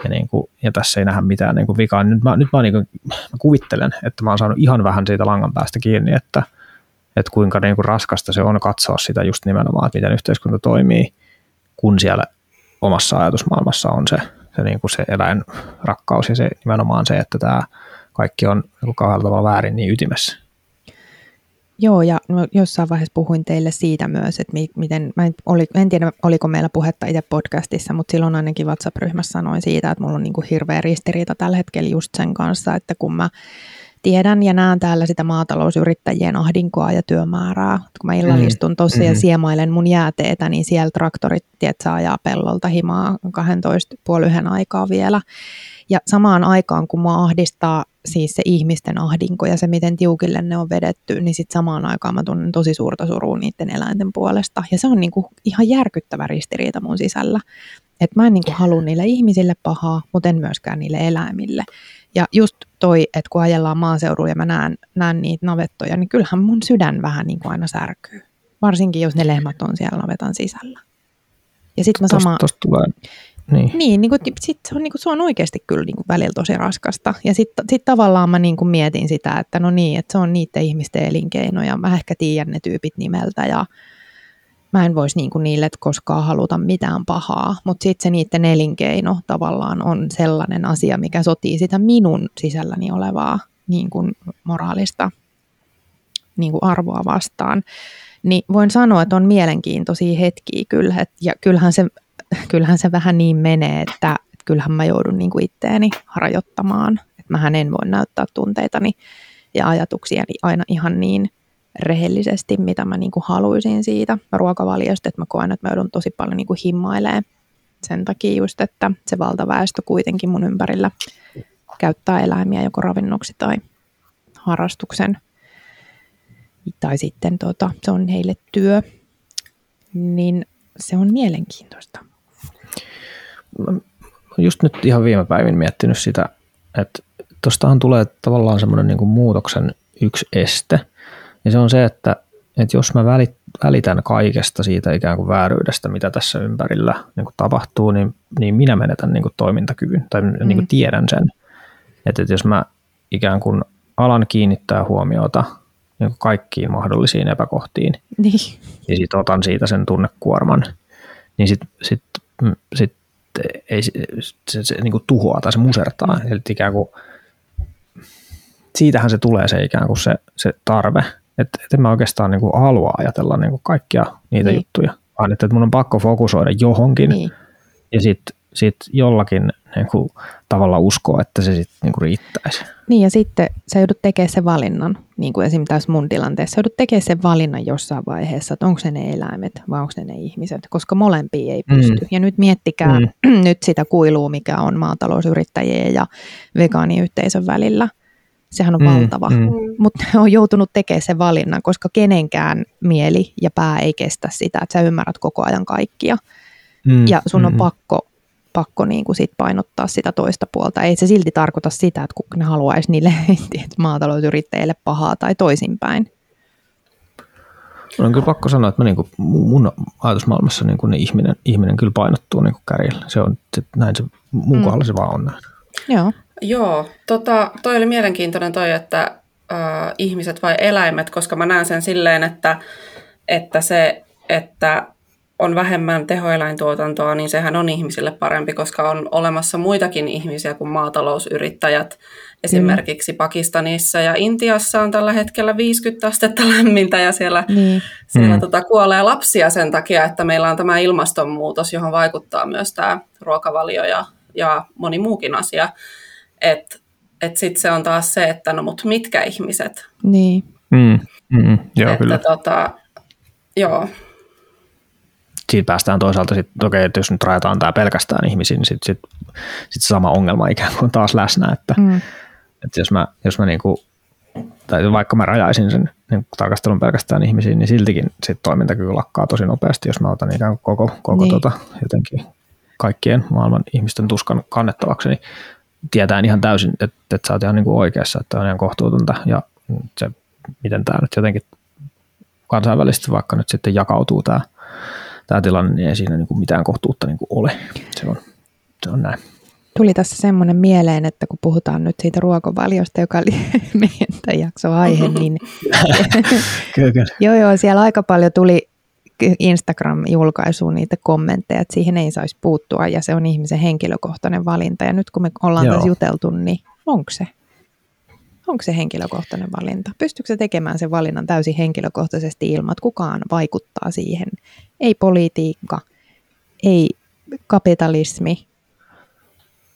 ja, niin kuin, ja tässä ei nähdä mitään niin kuin vikaa. Nyt mä, nyt mä, niin kuin, mä kuvittelen, että mä oon saanut ihan vähän siitä langan päästä kiinni, että, että kuinka niin kuin raskasta se on katsoa sitä just nimenomaan, että miten yhteiskunta toimii, kun siellä omassa ajatusmaailmassa on se, se, niin kuin se eläinrakkaus ja se nimenomaan se, että tämä kaikki on niin kahdella tavalla väärin niin ytimessä. Joo, ja no, jossain vaiheessa puhuin teille siitä myös, että miten, mä en, oli, en tiedä oliko meillä puhetta itse podcastissa, mutta silloin ainakin WhatsApp-ryhmässä sanoin siitä, että mulla on niin kuin hirveä ristiriita tällä hetkellä just sen kanssa, että kun mä tiedän ja näen täällä sitä maatalousyrittäjien ahdinkoa ja työmäärää. Kun mä illalla Mm, istun tuossa ja mhm. siemailen mun jääteetä, niin siellä traktorit tiedät, saa ajaa pellolta himaa 12 puoli yhden aikaa vielä. Ja samaan aikaan, kun mua ahdistaa siis se ihmisten ahdinko ja se, miten tiukille ne on vedetty, niin sitten samaan aikaan mä tunnen tosi suurta surua niiden eläinten puolesta. Ja se on niinku ihan järkyttävä ristiriita mun sisällä. Että mä en niinku halua niille ihmisille pahaa, mutta en myöskään niille eläimille. Ja just toi, että kun ajellaan maaseudulla ja mä näen, näen niitä navettoja, niin kyllähän mun sydän vähän niin kuin aina särkyy. Varsinkin, jos ne lehmät on siellä navetan sisällä. Ja sitten mä sama... tosta tulee, niin. Niin, niin kuin, sit se, on, niin kuin, se on oikeasti kyllä niin kuin välillä tosi raskasta. Ja sitten sit tavallaan mä niin kuin mietin sitä, että no niin, että se on niiden ihmisten elinkeino ja mä ehkä tiedän ne tyypit nimeltä ja mä en voisi niin kuin niille koskaan haluta mitään pahaa. Mutta sitten se niiden elinkeino tavallaan on sellainen asia, mikä sotii sitä minun sisälläni olevaa niin kuin moraalista niin kuin arvoa vastaan. Niin voin sanoa, että on mielenkiintoisia hetkiä kyllä. Et, ja kyllähän se kyllähän se vähän niin menee, että, että kyllähän mä joudun niin kuin itteeni harjoittamaan. Että mähän en voi näyttää tunteitani ja ajatuksiani aina ihan niin rehellisesti, mitä mä niin kuin haluaisin siitä ruokavaliosta, että mä koen, että mä joudun tosi paljon niin kuin himmailemaan sen takia just, että se valtaväestö kuitenkin mun ympärillä käyttää eläimiä joko ravinnoksi tai harrastuksen. Tai sitten tota, se on heille työ. Niin se on mielenkiintoista. just nyt ihan viime päivin miettinyt sitä, että tuostahan tulee tavallaan semmoinen niin muutoksen yksi este. Ja se on se, että, että jos mä välit, välitän kaikesta siitä ikään kuin vääryydestä, mitä tässä ympärillä niin kuin tapahtuu, niin, niin minä menetän niin kuin toimintakyvyn tai mm. niin kuin tiedän sen. Että, että jos mä ikään kuin alan kiinnittää huomiota niin kuin kaikkiin mahdollisiin epäkohtiin, Niin. ja sitten otan siitä sen tunnekuorman, niin sitten sit, sit, ei, se, se, se niin kuin tuhoaa tai se musertaa. Eli ikään kuin, siitähän se tulee se ikään kuin se, se tarve, että et en mä oikeastaan niin kuin halua ajatella niin kuin kaikkia niitä Niin. juttuja, vaan että, että mun on pakko fokusoida johonkin Niin. ja sitten sit jollakin niin kuin, tavalla uskoa, että se sitten niin riittäisi. Niin ja sitten sä joudut tekemään sen valinnan, niin kuin esimerkiksi tässä mun tilanteessa, sä joudut tekemään sen valinnan jossain vaiheessa, että onko se ne eläimet vai onko ne ne ihmiset, koska molempia ei pysty. Mm. Ja nyt miettikää mm. [clears throat] nyt sitä kuilua, mikä on maatalousyrittäjien ja vegaaniyhteisön välillä. Sehän on mm. valtava, mm. mutta on joutunut tekemään sen valinnan, koska kenenkään mieli ja pää ei kestä sitä, että sä ymmärrät koko ajan kaikkia. Mm, Ja sun on mm, pakko, pakko niin kuin sit painottaa sitä toista puolta. Ei se silti tarkoita sitä, että kuka ne haluaisi niille [laughs] että maatalousyrittäjille pahaa tai toisinpäin. On kyllä pakko sanoa, että mä niinku, mun ajatusmaailmassa niinku, niin ihminen, ihminen kyllä painottuu niinku kärjellä. Se on, se, näin se, mun Mm. kohdalla se vaan on näin. Joo, Joo, tota, toi oli mielenkiintoinen toi, että ö, ihmiset vai eläimet, koska mä näen sen silleen, että, että se, että on vähemmän tehoeläintuotantoa, niin sehän on ihmisille parempi, koska on olemassa muitakin ihmisiä kuin maatalousyrittäjät. Esimerkiksi Pakistanissa ja Intiassa on tällä hetkellä 50 astetta lämmintä ja siellä, niin. siellä Mm. tota, kuolee lapsia sen takia, että meillä on tämä ilmastonmuutos, johon vaikuttaa myös tämä ruokavalio ja, ja moni muukin asia. Että et sitten se on taas se, että no mut mitkä ihmiset? niin. Mm, mm, joo, että kyllä. Tota, joo, Siitä päästään toisaalta, sit, okei, että jos nyt rajataan tämä pelkästään ihmisiin, niin sitten sit, sit sama ongelma ikään kuin on taas läsnä, että, Mm. että jos mä, jos mä niinku, tai vaikka mä rajaisin sen niin tarkastelun pelkästään ihmisiin, niin siltikin sit toimintakyky lakkaa tosi nopeasti, jos mä otan ikään kuin koko, koko Niin. tota, jotenkin kaikkien maailman ihmisten tuskan kannettavaksi, niin tietää ihan täysin, että, että sä oot ihan niin kuin oikeassa, että on ihan kohtuutonta ja se, miten tämä nyt jotenkin kansainvälisesti vaikka nyt sitten jakautuu tämä, tämä tilanne, niin ei siinä niin kuin mitään kohtuutta niin kuin ole. Se on, se on näin. Tuli tässä semmoinen mieleen, että kun puhutaan nyt siitä ruokavaliosta, joka oli [laughs] meidän jakson aihe, niin [laughs] Kyllä, kyllä. joo joo, siellä aika paljon tuli Instagram-julkaisuun niitä kommentteja, että siihen ei saisi puuttua ja se on ihmisen henkilökohtainen valinta. Ja nyt kun me ollaan Joo. tässä juteltu, niin onko se? Onko se henkilökohtainen valinta? Pystyykö se tekemään sen valinnan täysin henkilökohtaisesti ilman, että kukaan vaikuttaa siihen? Ei politiikka, ei kapitalismi,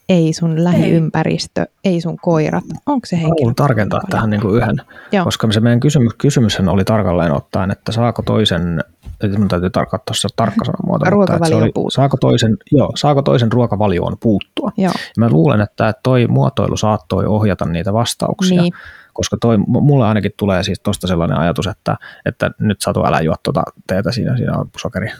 ei sun lähiympäristö, ei sun koirat. Onko se henkilö? Haluan tarkentaa tähän niin kuin yhden, Joo. koska se meidän kysymys, kysymyshän oli tarkalleen ottaen, että saako toisen, mun täytyy tarkkaa tuossa tarkka sanamuoto, oli, puuttua. saako toisen, joo, saako toisen ruokavalioon puuttua. Joo, Ja mä luulen, että toi muotoilu saattoi ohjata niitä vastauksia, niin. koska toi, mulle ainakin tulee siis tuosta sellainen ajatus, että, että nyt Satu älä juo tuota teetä, siinä, siinä on sokeri.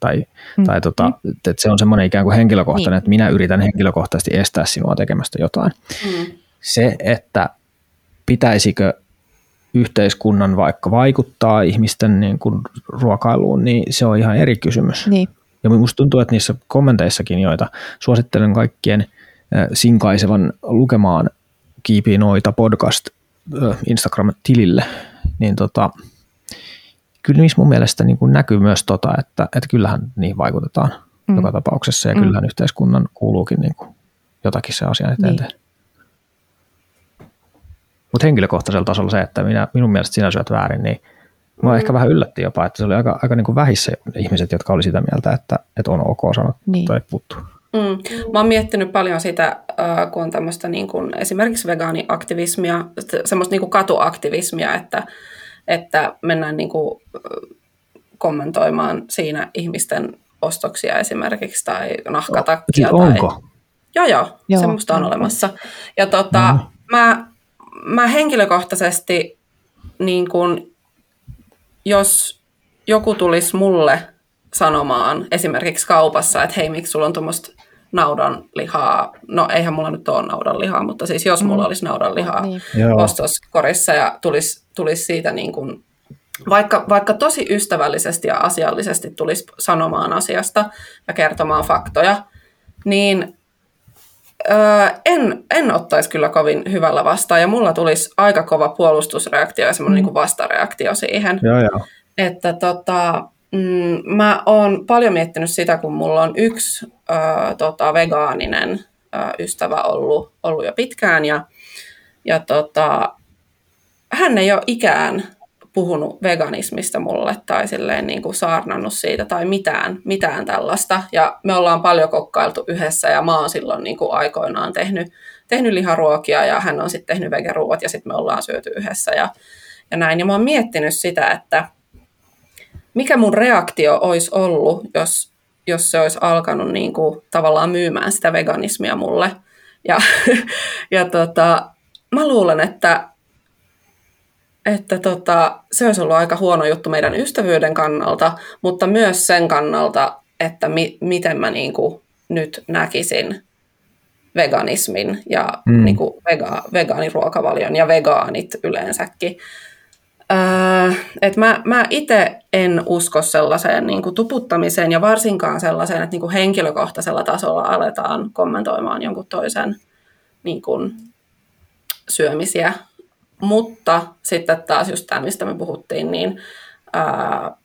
Tai, Mm. tai tota, että se on semmoinen ikään kuin henkilökohtainen, Niin. että minä yritän henkilökohtaisesti estää sinua tekemästä jotain. Mm. Se, että pitäisikö yhteiskunnan vaikka vaikuttaa ihmisten niin kuin ruokailuun, niin se on ihan eri kysymys. Niin. Ja minusta tuntuu, että niissä kommenteissakin, joita suosittelen kaikkien sinkaisevan lukemaan Kiipi Noita podcast Instagram-tilille, niin tota, kyllä niissä mun mielestä niin kuin näkyy myös tota, että, että kyllähän niihin vaikutetaan Mm. mm. joka tapauksessa ja Mm. kyllähän yhteiskunnan kuuluukin niin kuin jotakin se asia eteen Niin. tehdä. Mutta henkilökohtaisella tasolla se, että minä, minun mielestä sinä syöt väärin, niin Mua Mm. ehkä vähän yllätti jopa, että se oli aika, aika niin kuin vähissä ihmiset, jotka oli sitä mieltä, että, että on ok sanoa Niin. tai puuttuu. Mm. Mä oon miettinyt paljon sitä, kun on tämmöistä niin kuin esimerkiksi vegaaniaktivismia, se- semmoista niin kuin katuaktivismia, että, että mennään niin kuin, kommentoimaan siinä ihmisten ostoksia esimerkiksi tai nahkatakkia. Siis tai... onko? Joo, joo, Joo, joo semmoista on olemassa. Ja tota, No. mä, mä henkilökohtaisesti, niin kun, jos joku tulisi mulle sanomaan esimerkiksi kaupassa, että hei, miksi sulla on tuommoista naudanlihaa, no eihän mulla nyt ole naudanlihaa, mutta siis jos mulla Mm. olisi naudanlihaa Niin. Joo. ostoskorissa ja tulisi, tulisi siitä niin kuin, vaikka, vaikka tosi ystävällisesti ja asiallisesti tulisi sanomaan asiasta ja kertomaan faktoja, niin öö, en, en ottaisi kyllä kovin hyvällä vastaan ja mulla tulisi aika kova puolustusreaktio ja semmoinen Mm. niin kuin vastareaktio siihen. Joo, joo. Että tota, mm, mä oon paljon miettinyt sitä, kun mulla on yksi ö, tota, vegaaninen ö, ystävä ollut, ollut jo pitkään ja, ja tota, hän ei ole ikään puhunut veganismista mulle tai silleen niin kuin saarnannut siitä tai mitään, mitään tällaista. Ja me ollaan paljon kokkailtu yhdessä ja mä oon silloin niin kuin aikoinaan tehnyt, tehnyt liharuokia ja hän on sitten tehnyt vegeruuat ja sitten me ollaan syöty yhdessä ja, ja näin. Ja mä oon miettinyt sitä, että mikä mun reaktio olisi ollut, jos, jos se olisi alkanut niin kuin tavallaan myymään sitä veganismia mulle. Ja, [laughs] ja tota, mä luulen, että, että tota, se olisi ollut aika huono juttu meidän ystävyyden kannalta, mutta myös sen kannalta, että mi, miten mä niin kuin nyt näkisin veganismin ja Mm. mm. niin kuin vega, vegaaniruokavalion ja vegaanit yleensäkin. Öö, et mä, mä itse en usko sellaiseen niin kuin tuputtamiseen ja varsinkaan sellaiseen, että niin kuin henkilökohtaisella tasolla aletaan kommentoimaan jonkun toisen niin kuin, syömisiä. Mutta sitten taas just tämä, mistä me puhuttiin, niin ää,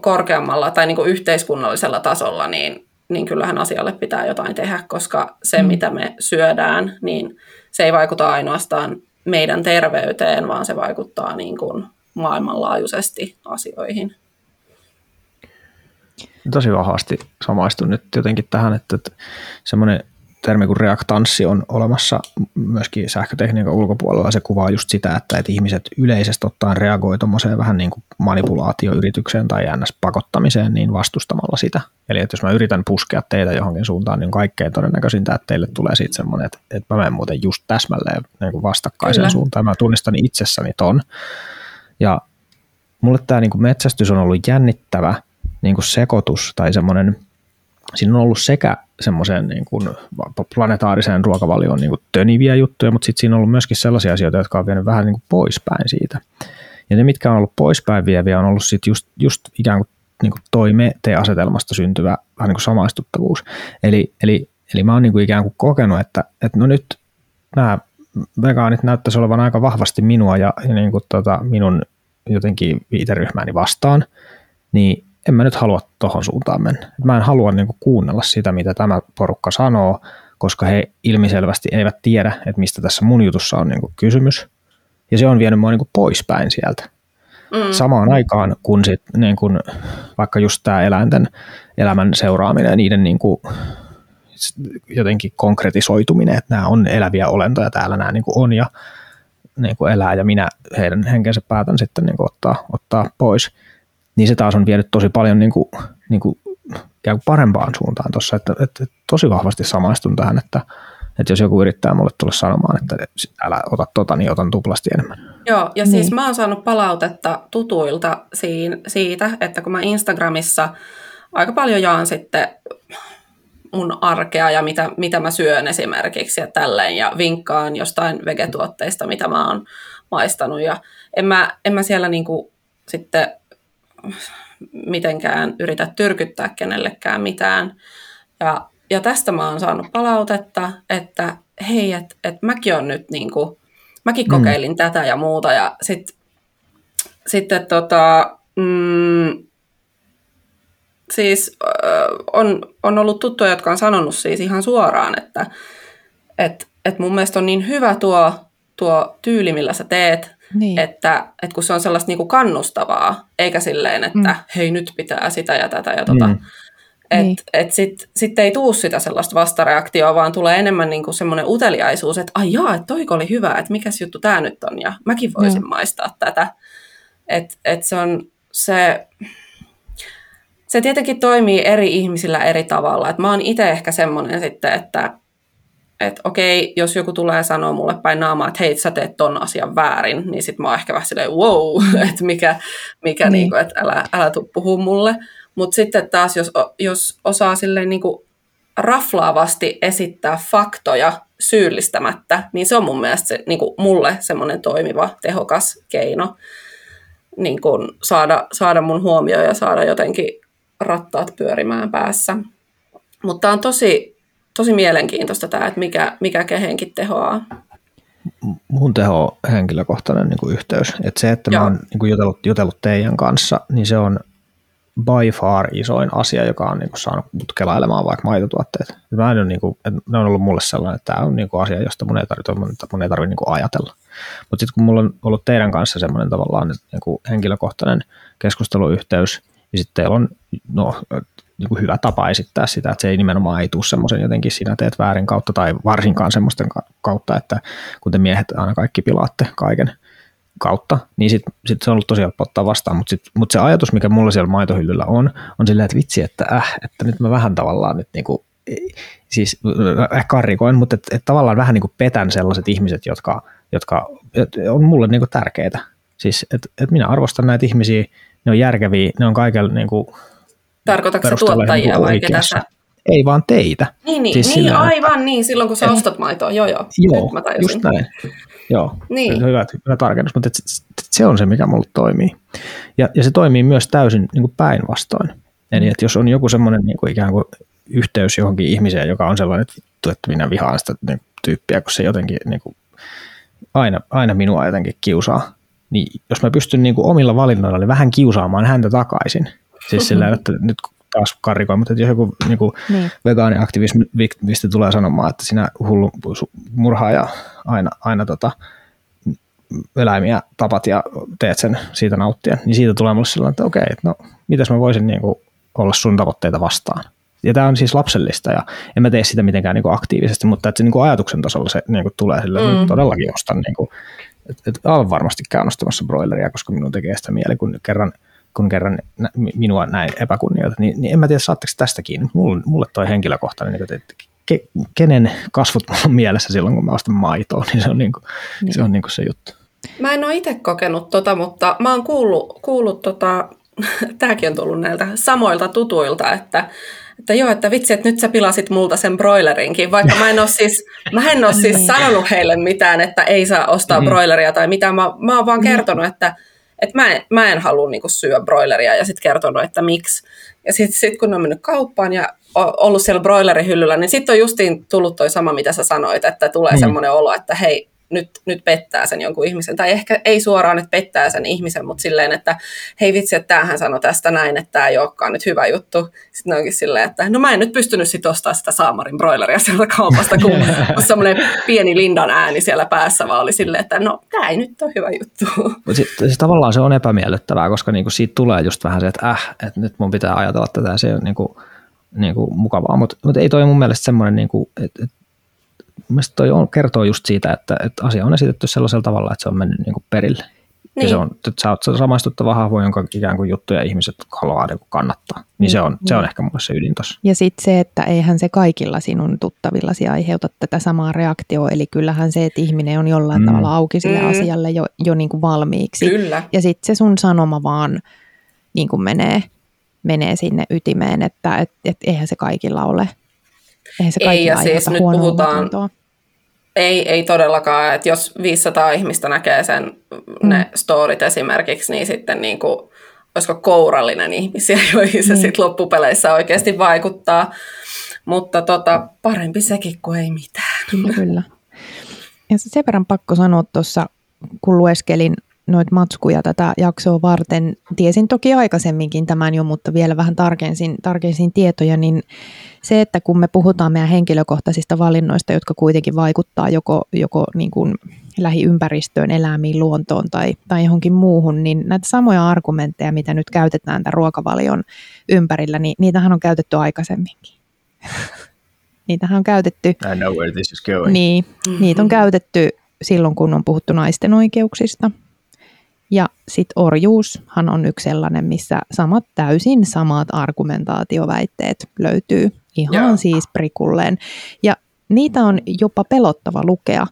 korkeammalla tai niin kuin yhteiskunnallisella tasolla, niin, niin kyllähän asialle pitää jotain tehdä, koska se, Mm. mitä me syödään, niin se ei vaikuta ainoastaan meidän terveyteen, vaan se vaikuttaa niin kuin maailmanlaajuisesti asioihin. Tosi vahvasti samaistun nyt jotenkin tähän, että, että semmoinen termi kuin reaktanssi on olemassa myöskin sähkötekniikan ulkopuolella. Se kuvaa just sitä, että, että ihmiset yleisesti ottaen reagoi tuommoiseen vähän niin kuin manipulaatioyritykseen tai ns-pakottamiseen niin vastustamalla sitä. Eli että jos mä yritän puskea teitä johonkin suuntaan, niin kaikkein todennäköisintä, että teille tulee siitä semmoinen, että, että mä menen muuten just täsmälleen niin kuin vastakkaiseen Kyllä. suuntaan. Mä tunnistan itsessäni ton. Ja mulle tämä niin kuin metsästys on ollut jännittävä niin kuin sekoitus tai semmoinen, siinä on ollut sekä semmoiseen niin kuin planetaariseen ruokavalioon niin kuin töniviä juttuja, mutta sitten siinä on ollut myöskin sellaisia asioita, jotka on vienyt vähän niin kuin poispäin siitä. Ja ne, mitkä on ollut poispäin vieviä, on ollut sitten just, just ikään kuin, niin kuin toi me-te-asetelmasta syntyvä vähän niin kuin samaistuttavuus. Eli, eli, eli mä oon niin kuin ikään kuin kokenut, että, että no nyt nämä vegaanit näyttäisi olevan aika vahvasti minua ja, ja niin kuin tota, minun jotenkin viiteryhmääni vastaan, niin en mä nyt halua tuohon suuntaan mennä. Mä en halua niin kuin kuunnella sitä, mitä tämä porukka sanoo, koska he ilmiselvästi eivät tiedä, että mistä tässä mun jutussa on niin kuin kysymys. Ja se on vienyt mua niin kuin poispäin sieltä. Mm. Samaan aikaan, kun sit, niin kuin, vaikka just tämä eläinten elämän seuraaminen ja niiden niin kuin, jotenkin konkretisoituminen, että nämä on eläviä olentoja täällä nämä niin kuin on ja niin kuin elää ja minä heidän henkensä päätän sitten niin kuin ottaa, ottaa pois, niin se taas on vienyt tosi paljon niin kuin, niin kuin ikään kuin parempaan suuntaan tuossa, että, että, tosi vahvasti samaistun tähän, että, että jos joku yrittää mulle tulla sanomaan, että älä ota tota, niin otan tuplasti enemmän. Joo, ja siis niin. siis mä oon saanut palautetta tutuilta siitä, että kun mä Instagramissa aika paljon jaan sitten mun arkea ja mitä, mitä mä syön esimerkiksi ja tälleen ja vinkkaan jostain vegetuotteista, mitä mä oon maistanut ja en mä, en mä siellä niinku sitten mitenkään yritä tyrkyttää kenellekään mitään. Ja, ja tästä mä oon saanut palautetta, että hei, että et mäkin on nyt niinku, mäkin mm. kokeilin tätä ja muuta ja sit, sitten tota, mm, siis on, on ollut tuttuja, jotka on sanonut siis ihan suoraan, että et, et mun mielestä on niin hyvä tuo, tuo tyyli, millä sä teet, niin. että, että kun se on sellaista niinku kannustavaa, eikä silleen, että mm. hei nyt pitää sitä ja tätä ja tota. Mm. Että niin. et sitten sit ei tuu sitä sellaista vastareaktioa, vaan tulee enemmän niinku semmoinen uteliaisuus, että ai jaa, että toiko oli hyvä, että mikäs juttu tämä nyt on ja mäkin voisin mm. maistaa tätä. Että et se on se, se tietenkin toimii eri ihmisillä eri tavalla. Et mä oon itse ehkä semmoinen sitten, että et okei, jos joku tulee sanoa mulle päin naamaa, että hei, sä teet ton asian väärin, niin sit mä oon ehkä vähän silleen, wow, [laughs] että mikä, mikä niin. niinku, että älä, älä tuu puhua mulle. Mutta sitten taas, jos, jos osaa silleen niinku raflaavasti esittää faktoja syyllistämättä, niin se on mun mielestä se, niinku mulle semmoinen toimiva, tehokas keino niin kun saada, saada mun huomioon ja saada jotenkin rattaat pyörimään päässä. Mutta on tosi, tosi mielenkiintoista tämä, että mikä, mikä kehenkin tehoaa. Mun teho on henkilökohtainen niin kuin yhteys. että se, että Joo. mä oon niin kuin jutellut, jutellut teidän kanssa, niin se on by far isoin asia, joka on niin kuin, saanut mut kelailemaan vaikka maitotuotteet. Mä en niin kuin, että ne on ollut mulle sellainen, että tämä on niin kuin asia, josta mun ei tarvitse, mun ei tarvitse niin kuin ajatella. Mutta sitten kun mulla on ollut teidän kanssa semmoinen tavallaan niin kuin henkilökohtainen keskusteluyhteys, ja sitten teillä on no, niin kuin hyvä tapa esittää sitä, että se ei nimenomaan ei tule semmoisen jotenkin sinä teet väärin kautta tai varsinkaan semmoisten kautta, että kun te miehet aina kaikki pilaatte kaiken kautta, niin sitten sit se on ollut tosi helppo ottaa vastaan, mutta mut se ajatus, mikä mulla siellä maitohyllyllä on, on silleen, että vitsi, että äh, että nyt mä vähän tavallaan nyt niinku, siis äh, karrikoin, mutta et, et tavallaan vähän niinku petän sellaiset ihmiset, jotka, jotka on mulle niinku tärkeitä. Siis, että et minä arvostan näitä ihmisiä, ne on järkeviä, ne on kaikella niin kuin Tarkoitatko se tuottajia niin vai ketä sä? Ei vaan teitä. Niin, niin, siis niin aivan niin, silloin kun sä et, ostat maitoa, joo joo. Joo, mä just näin. Joo, niin. hyvä, hyvä tarkennus, mutta se on se, mikä mulle toimii. Ja, ja se toimii myös täysin niin kuin päinvastoin. Eli että jos on joku semmoinen niin kuin ikään kuin yhteys johonkin ihmiseen, joka on sellainen, että vittu, että minä vihaan sitä niin tyyppiä, kun se jotenkin niin kuin, aina, aina minua jotenkin kiusaa, niin jos mä pystyn niin kuin omilla valinnoilla niin vähän kiusaamaan häntä takaisin, siis sillä että nyt taas karikoin, mutta jos joku niin kuin niin. vegaaniaktivisti tulee sanomaan, että sinä hullu murhaaja aina, aina tota, eläimiä tapat ja teet sen siitä nauttien, niin siitä tulee mulle sellainen, että okei, no mitäs mä voisin niin kuin olla sun tavoitteita vastaan. Ja tämä on siis lapsellista ja en mä tee sitä mitenkään niin kuin aktiivisesti, mutta että se niin kuin ajatuksen tasolla se niin kuin tulee sille, mm. että todellakin ostan niin kuin että et aivan varmasti käyn ostamassa broileria, koska minun tekee sitä mieli, kun kerran, kun kerran minua näin epäkunnioita, niin, niin en mä tiedä saatteko tästä kiinni. Mulle, mulle toi henkilökohtainen, niin että ke, kenen kasvot mulla on mielessä silloin, kun mä ostan maitoa, [laughs] niin se on, niin kuin, niin. Se, on niin kuin se juttu. Mä en ole itse kokenut tota, mutta mä oon kuullut, kuullut tota, [laughs] tämäkin on tullut näiltä samoilta tutuilta, että että joo, että vitsi, että nyt sä pilasit multa sen broilerinkin, vaikka mä en ole siis, [laughs] mä en ole siis niin. sanonut heille mitään, että ei saa ostaa mm. broileria tai mitään, mä, mä oon vaan kertonut, että, että mä en, mä en halua niinku syödä broileria ja sitten kertonut, että miksi. Ja sitten sit kun on mennyt kauppaan ja ollut siellä broilerihyllyllä, niin sitten on justiin tullut toi sama, mitä sä sanoit, että tulee mm. semmoinen olo, että hei, nyt, nyt pettää sen jonkun ihmisen. Tai ehkä ei suoraan, että pettää sen ihmisen, mutta silleen, että hei vitsi, että tämähän sanoi tästä näin, että tämä ei olekaan nyt hyvä juttu. Sitten onkin silleen, että no mä en nyt pystynyt sit ostaa sitä Saamarin broileria sieltä kaupasta, kun [laughs] on semmoinen pieni Lindan ääni siellä päässä, vaan oli silleen, että no tämä ei nyt ole hyvä juttu. Mutta siis tavallaan se on epämiellyttävää, koska niinku siitä tulee just vähän se, että äh, että nyt mun pitää ajatella tätä. Se on niinku, niin kuin, mukavaa, mutta mut ei toi mun mielestä semmoinen, niin kuin, että et, mielestäni toi on, kertoo just siitä, että, että asia on esitetty sellaisella tavalla, että se on mennyt niin kuin perille. Niin. Ja se on, että sä oot samaistuttava hahmo, jonka ikään kuin juttuja ihmiset haluaa niin kannattaa. Niin se on, se on ehkä mulle se ydin tossa. Ja sitten se, että eihän se kaikilla sinun tuttavillasi aiheuta tätä samaa reaktioa. Eli kyllähän se, että ihminen on jollain mm. tavalla auki sille mm. asialle jo, jo niin kuin valmiiksi. Kyllä. Ja sitten se sun sanoma vaan niin kuin menee, menee sinne ytimeen, että et, et eihän se kaikilla ole. Eihän se ei, ja siis nyt puhutaan, ei, ei todellakaan, että jos 500 ihmistä näkee sen, mm. ne storit esimerkiksi, niin sitten niin kuin, olisiko kourallinen ihmisiä, [laughs] joihin se mm. sitten loppupeleissä oikeasti vaikuttaa. Mutta tota, parempi sekin kuin ei mitään. Kyllä, kyllä. Ja sen verran pakko sanoa tuossa, kun lueskelin noita matskuja tätä jaksoa varten. Tiesin toki aikaisemminkin tämän jo, mutta vielä vähän tarkensin, tarkensin tietoja, niin se, että kun me puhutaan meidän henkilökohtaisista valinnoista, jotka kuitenkin vaikuttaa joko, joko niin kuin lähiympäristöön, eläimiin, luontoon tai, tai johonkin muuhun, niin näitä samoja argumentteja, mitä nyt käytetään tämän ruokavalion ympärillä, niin niitähän on käytetty aikaisemminkin. [laughs] niitähän on käytetty. I know where this is going. Niin, niitä on käytetty silloin, kun on puhuttu naisten oikeuksista. Ja sitten orjuushan on yksi sellainen, missä samat täysin samat argumentaatioväitteet löytyy ihan Jaa. siis prikulleen. Ja niitä on jopa pelottava lukea,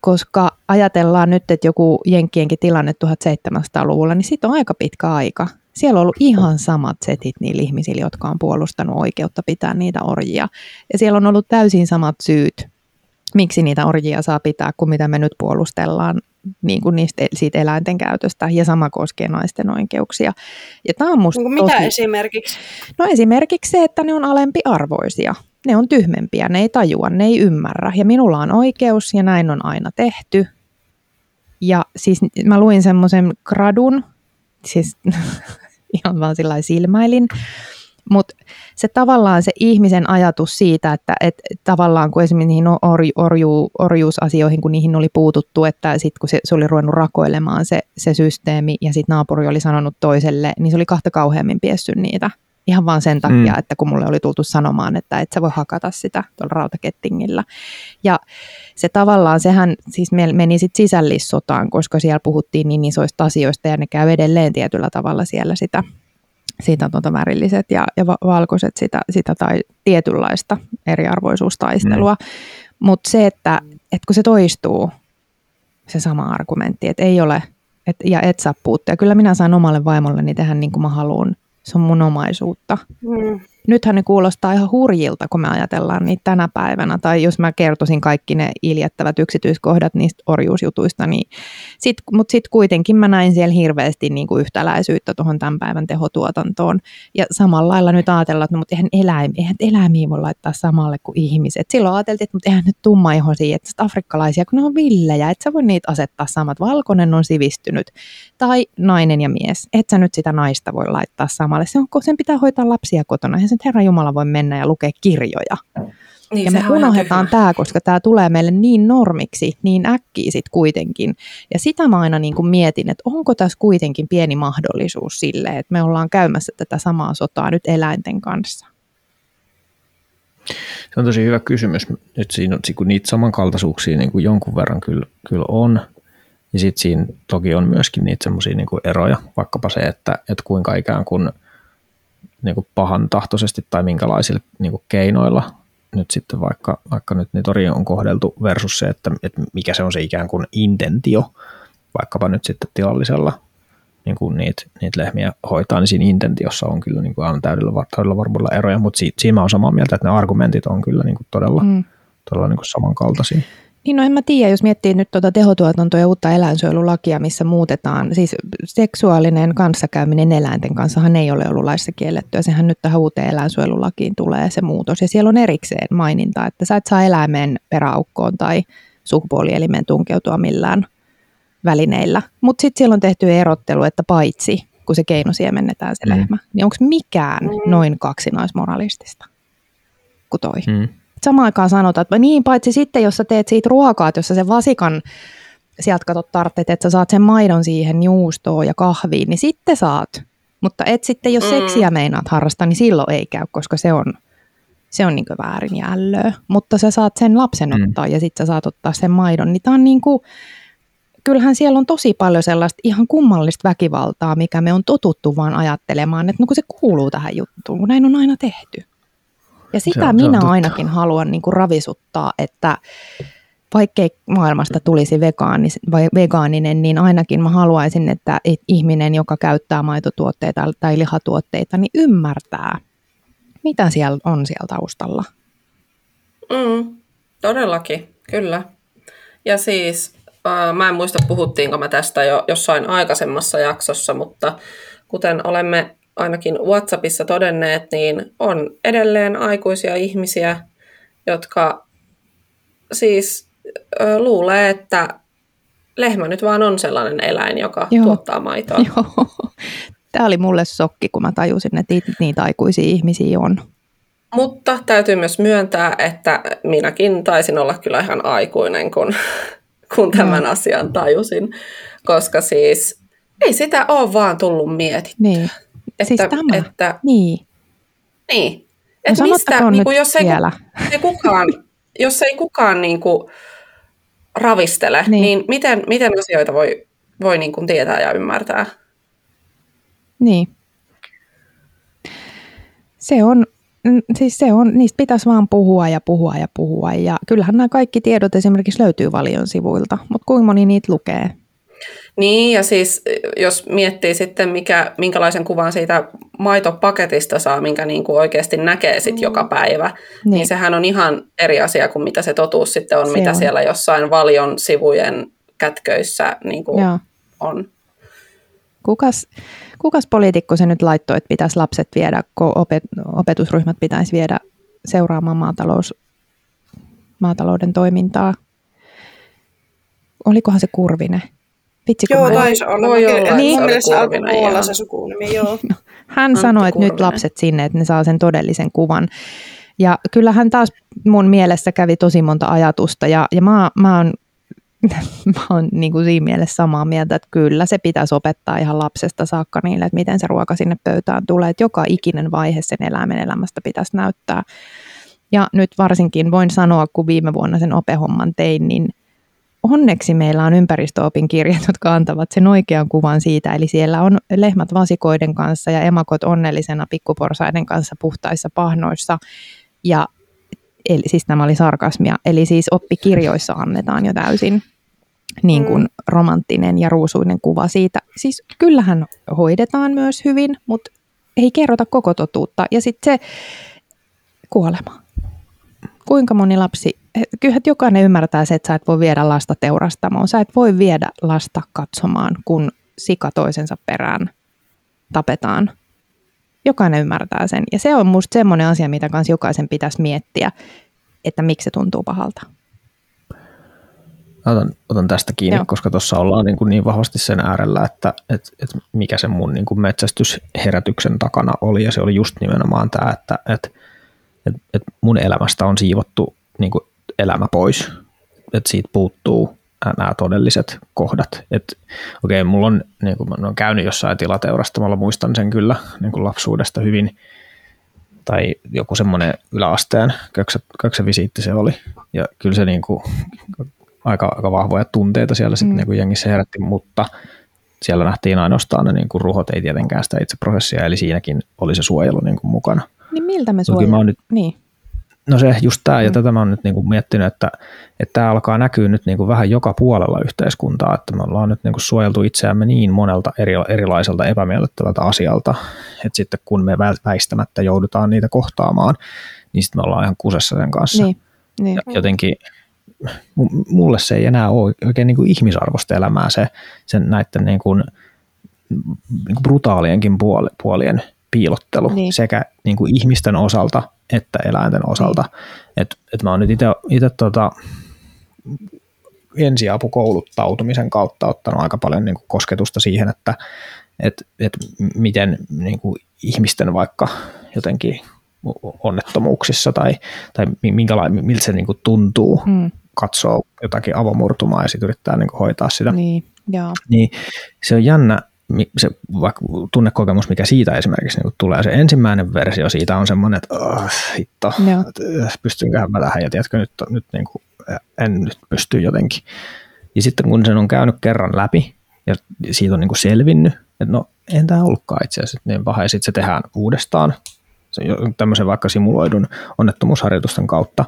koska ajatellaan nyt, että joku Jenkkienkin tilanne 1700-luvulla, niin siitä on aika pitkä aika. Siellä on ollut ihan samat setit niillä ihmisillä, jotka on puolustanut oikeutta pitää niitä orjia. Ja siellä on ollut täysin samat syyt, miksi niitä orjia saa pitää, kuin mitä me nyt puolustellaan niin kuin niistä, siitä eläinten käytöstä ja sama koskee naisten oikeuksia. Ja tämä on musta niin mitä tosi... esimerkiksi? No esimerkiksi se, että ne on alempiarvoisia. Ne on tyhmempiä, ne ei tajua, ne ei ymmärrä. Ja minulla on oikeus ja näin on aina tehty. Ja siis mä luin semmoisen gradun, siis [laughs] ihan vaan sillä silmäilin, mutta se tavallaan se ihmisen ajatus siitä, että et, tavallaan kun esimerkiksi niihin orju, orju, orjuusasioihin, kun niihin oli puututtu, että sitten kun se, se oli ruvennut rakoilemaan se, se systeemi ja sitten naapuri oli sanonut toiselle, niin se oli kahta kauheammin piessy niitä. Ihan vaan sen takia, mm. että kun mulle oli tultu sanomaan, että et sä voi hakata sitä tuolla rautakettingillä. Ja se tavallaan, sehän siis meni sitten sisällissotaan, koska siellä puhuttiin niin isoista asioista ja ne käy edelleen tietyllä tavalla siellä sitä sitä tuota värilliset ja, ja valkoiset sitä, sitä tai tietynlaista eriarvoisuustaistelua. Mm. Mutta se, että, että kun se toistuu, se sama argumentti, että ei ole, et, ja et saa puuttua. Ja kyllä minä saan omalle vaimolleni tehdä niin kuin mä haluan. Se on mun omaisuutta. Mm nythän ne kuulostaa ihan hurjilta, kun me ajatellaan niitä tänä päivänä. Tai jos mä kertoisin kaikki ne iljettävät yksityiskohdat niistä orjuusjutuista, niin sit, mutta sitten kuitenkin mä näin siellä hirveästi niin kuin yhtäläisyyttä tuohon tämän päivän tehotuotantoon. Ja samalla lailla nyt ajatellaan, että no, mutta eihän, eläimiä, eihän eläimiä voi laittaa samalle kuin ihmiset. Silloin ajateltiin, että mutta eihän nyt tummaihoisia, että afrikkalaisia, kun ne on villejä, että sä voi niitä asettaa samat. Valkoinen on sivistynyt. Tai nainen ja mies. Et sä nyt sitä naista voi laittaa samalle. Se on, sen pitää hoitaa lapsia kotona. Eihän että Herra Jumala voi mennä ja lukea kirjoja. Niin, ja me unohdetaan tämä, koska tämä tulee meille niin normiksi, niin äkkiä sitten kuitenkin. Ja sitä mä aina niin kuin mietin, että onko tässä kuitenkin pieni mahdollisuus sille, että me ollaan käymässä tätä samaa sotaa nyt eläinten kanssa. Se on tosi hyvä kysymys. Nyt siinä, kun niitä samankaltaisuuksia niin kuin jonkun verran kyllä, kyllä on, ja sitten siinä toki on myöskin niitä semmoisia niin eroja, vaikkapa se, että, että kuinka ikään kuin – niin kuin pahan tahtoisesti tai minkälaisilla niin kuin keinoilla nyt sitten vaikka, vaikka nyt niitä orjia on kohdeltu versus se, että, että mikä se on se ikään kuin intentio, vaikkapa nyt sitten tilallisella niin kuin niitä, niitä lehmiä hoitaa, niin siinä intentiossa on kyllä niin kuin aivan täydellä, täydellä varmuudella eroja, mutta siitä, siinä mä olen samaa mieltä, että ne argumentit on kyllä niin kuin todella, mm. todella niin kuin samankaltaisia. Niin no en mä tiedä, jos miettii nyt tuota tehotuotantoa ja uutta eläinsuojelulakia, missä muutetaan, siis seksuaalinen kanssakäyminen eläinten kanssa ei ole ollut laissa kiellettyä, sehän nyt tähän uuteen eläinsuojelulakiin tulee se muutos ja siellä on erikseen maininta, että sä et saa eläimen peräaukkoon tai sukupuolielimeen tunkeutua millään välineillä, mutta sitten siellä on tehty erottelu, että paitsi kun se keino siemennetään se mm. lehmä, niin onko mikään mm. noin kaksinaismoralistista kuin toi? Mm samaan aikaan sanotaan, että niin paitsi sitten, jos sä teet siitä ruokaa, että jos sä sen vasikan sieltä katsot tarvitset, että sä saat sen maidon siihen juustoon ja kahviin, niin sitten saat. Mutta et sitten, jos mm. seksiä meinaat harrastaa, niin silloin ei käy, koska se on se on niin väärin ja ällöä. Mutta sä saat sen lapsen Mm. ottaa ja sitten sä saat ottaa sen maidon. Niin tää on niin kuin, kyllähän siellä on tosi paljon sellaista ihan kummallista väkivaltaa, mikä me on totuttu vaan ajattelemaan, että no kun se kuuluu tähän juttuun, kun näin on aina tehty. Ja sitä on- se on minä totta. ainakin haluan niin kuin ravisuttaa, että vaikkei maailmasta tulisi vegaanis, vai vegaaninen, niin ainakin mä haluaisin, että et ihminen, joka käyttää maitotuotteita tai lihatuotteita, niin ymmärtää, mitä siellä on siellä taustalla. Mm, todellakin, kyllä. Ja siis, äh, mä en muista puhuttiinko mä tästä jo jossain aikaisemmassa jaksossa, mutta kuten olemme ainakin WhatsAppissa todenneet, niin on edelleen aikuisia ihmisiä, jotka siis äh, luulee, että lehmä nyt vaan on sellainen eläin, joka Joo. tuottaa maitoa. [laughs] Joo. Tämä oli mulle sokki, kun mä tajusin, että it- niitä aikuisia ihmisiä on. Mutta täytyy myös myöntää, että minäkin taisin olla kyllä ihan aikuinen, kun, [laughs] kun tämän Joo. asian tajusin. Koska siis ei sitä ole vaan tullut mietittyä. Niin. Että, Siis tämä. että Niin. niin. No Että mistä, sanottakoon niin kuin, jos, ei, vielä. ei kukaan, jos ei kukaan niin kuin, ravistele, Niin. niin, miten, miten asioita voi, voi niin kuin tietää ja ymmärtää? Niin. Se on, siis se on, niistä pitäisi vaan puhua ja puhua ja puhua. Ja kyllähän nämä kaikki tiedot esimerkiksi löytyy Valion sivuilta, mutta kuinka moni niitä lukee? Niin, ja siis jos miettii sitten, mikä, minkälaisen kuvan siitä maitopaketista saa, minkä niin kuin oikeasti näkee sit joka päivä, niin. Niin. niin sehän on ihan eri asia kuin mitä se totuus sitten on, Se mitä on. siellä jossain valion sivujen kätköissä niin kuin Joo. on. Kukas, kukas poliitikko se nyt laittoi, että pitäisi lapset viedä, kun opet, opetusryhmät pitäisi viedä seuraamaan maatalous, maatalouden toimintaa? Olikohan se Kurvinen? Vitsi, Joo, taisi olla. Voi olla, se Mun oli mielestä alkoi se sukunimi, joo. [laughs] Hän Antti sanoi, että nyt lapset sinne, että ne saa sen todellisen kuvan. Ja kyllähän taas mun mielessä kävi tosi monta ajatusta ja, ja mä, mä oon, [laughs] mä oon niin kuin siinä mielessä samaa mieltä, että kyllä se pitäisi opettaa ihan lapsesta saakka niille, että miten se ruoka sinne pöytään tulee, että joka ikinen vaihe sen eläimen elämästä pitäisi näyttää. Ja nyt varsinkin voin sanoa, kun viime vuonna sen opehomman tein, niin onneksi meillä on ympäristöopin kirjat, jotka antavat sen oikean kuvan siitä. Eli siellä on lehmät vasikoiden kanssa ja emakot onnellisena pikkuporsaiden kanssa puhtaissa pahnoissa. Ja eli, siis tämä oli sarkasmia. Eli siis oppikirjoissa annetaan jo täysin niin kuin Mm. romanttinen ja ruusuinen kuva siitä. Siis kyllähän hoidetaan myös hyvin, mutta ei kerrota koko totuutta. Ja sitten se kuolema. Kuinka moni lapsi, kyllähän jokainen ymmärtää se, että sä et voi viedä lasta teurastamoon. Sä et voi viedä lasta katsomaan, kun sika toisensa perään tapetaan. Jokainen ymmärtää sen. Ja se on musta semmoinen asia, mitä kans jokaisen pitäisi miettiä, että miksi se tuntuu pahalta. Otan, otan tästä kiinni, Joo. Koska tuossa ollaan niin, kuin niin vahvasti sen äärellä, että et, et mikä sen mun niin kuin metsästysherätyksen takana oli, ja se oli just nimenomaan tämä, että et, et, et mun elämästä on siivottu niin kuin elämä pois, että siitä puuttuu nämä todelliset kohdat. Et, okei, mulla on, niin kuin mä oon käynyt jossain tilateurastamalla, muistan sen kyllä niin kuin lapsuudesta hyvin, tai joku semmoinen yläasteen köksä, köksävisiitti se oli, ja kyllä se niin kuin, aika, aika vahvoja tunteita siellä sitten Mm. niin jengissä herätti, mutta siellä nähtiin ainoastaan ne niin kuin ruhot, ei tietenkään sitä itse prosessia, eli siinäkin oli se suojelu niin kuin mukana. Niin miltä me suojellaan? Niin. No se just tämä, ja Mm. tätä mä oon nyt niin kuin miettinyt, että, että tämä alkaa näkyä nyt niin kuin vähän joka puolella yhteiskuntaa, että me ollaan nyt niin kuin suojeltu itseämme niin monelta eri, erilaiselta epämiellyttävältä asialta, että sitten kun me väistämättä joudutaan niitä kohtaamaan, niin sitten me ollaan ihan kusessa sen kanssa. Niin. niin. Jotenkin mu- mulle se ei enää ole oikein niin kuin ihmisarvosta elämää se, sen näiden niin kuin, niin kuin brutaalienkin puoli, puolien piilottelu Niin. sekä niin kuin ihmisten osalta että eläinten osalta. Et, et mä oon nyt itse tota, ensiapukouluttautumisen kautta ottanut aika paljon niin kuin kosketusta siihen, että et, et miten niin kuin ihmisten vaikka jotenkin onnettomuuksissa tai, tai minkälainen, miltä se niin kuin tuntuu Mm. katsoo jotakin avomurtumaa ja sitten yrittää niin kuin hoitaa sitä. Niin. Niin. Joo. niin se on jännä, se vaikka tunnekokemus, mikä siitä esimerkiksi niin tulee, se ensimmäinen versio siitä on semmoinen, että oh, hitto, että pystynköhän mä tähän, ja tiedätkö, nyt, nyt niin kuin, en nyt pysty jotenkin. Ja sitten kun sen on käynyt kerran läpi, ja siitä on niin kuin selvinnyt, että no, en tämä ollutkaan itse asiassa niin paha, ja sitten se tehdään uudestaan, se, tämmöisen vaikka simuloidun onnettomuusharjoitusten kautta,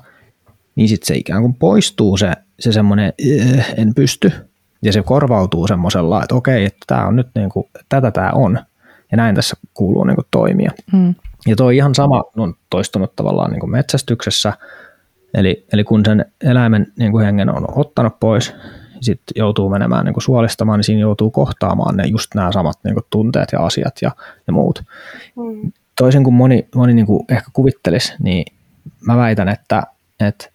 niin sitten se ikään kuin poistuu se, se semmoinen, en pysty, ja se korvautuu semmoisella, että okei, että tämä on nyt niin kuin, tätä tämä on, ja näin tässä kuuluu niin kuin toimia. Mm. Ja toi ihan sama on toistunut tavallaan niin kuin metsästyksessä, eli, eli kun sen eläimen niin kuin hengen on ottanut pois, sitten joutuu menemään niin kuin suolistamaan, niin siinä joutuu kohtaamaan ne just nämä samat niin kuin tunteet ja asiat ja, ja muut. Mm. Toisin kuin moni, moni niin kuin ehkä kuvittelisi, niin mä väitän, että, että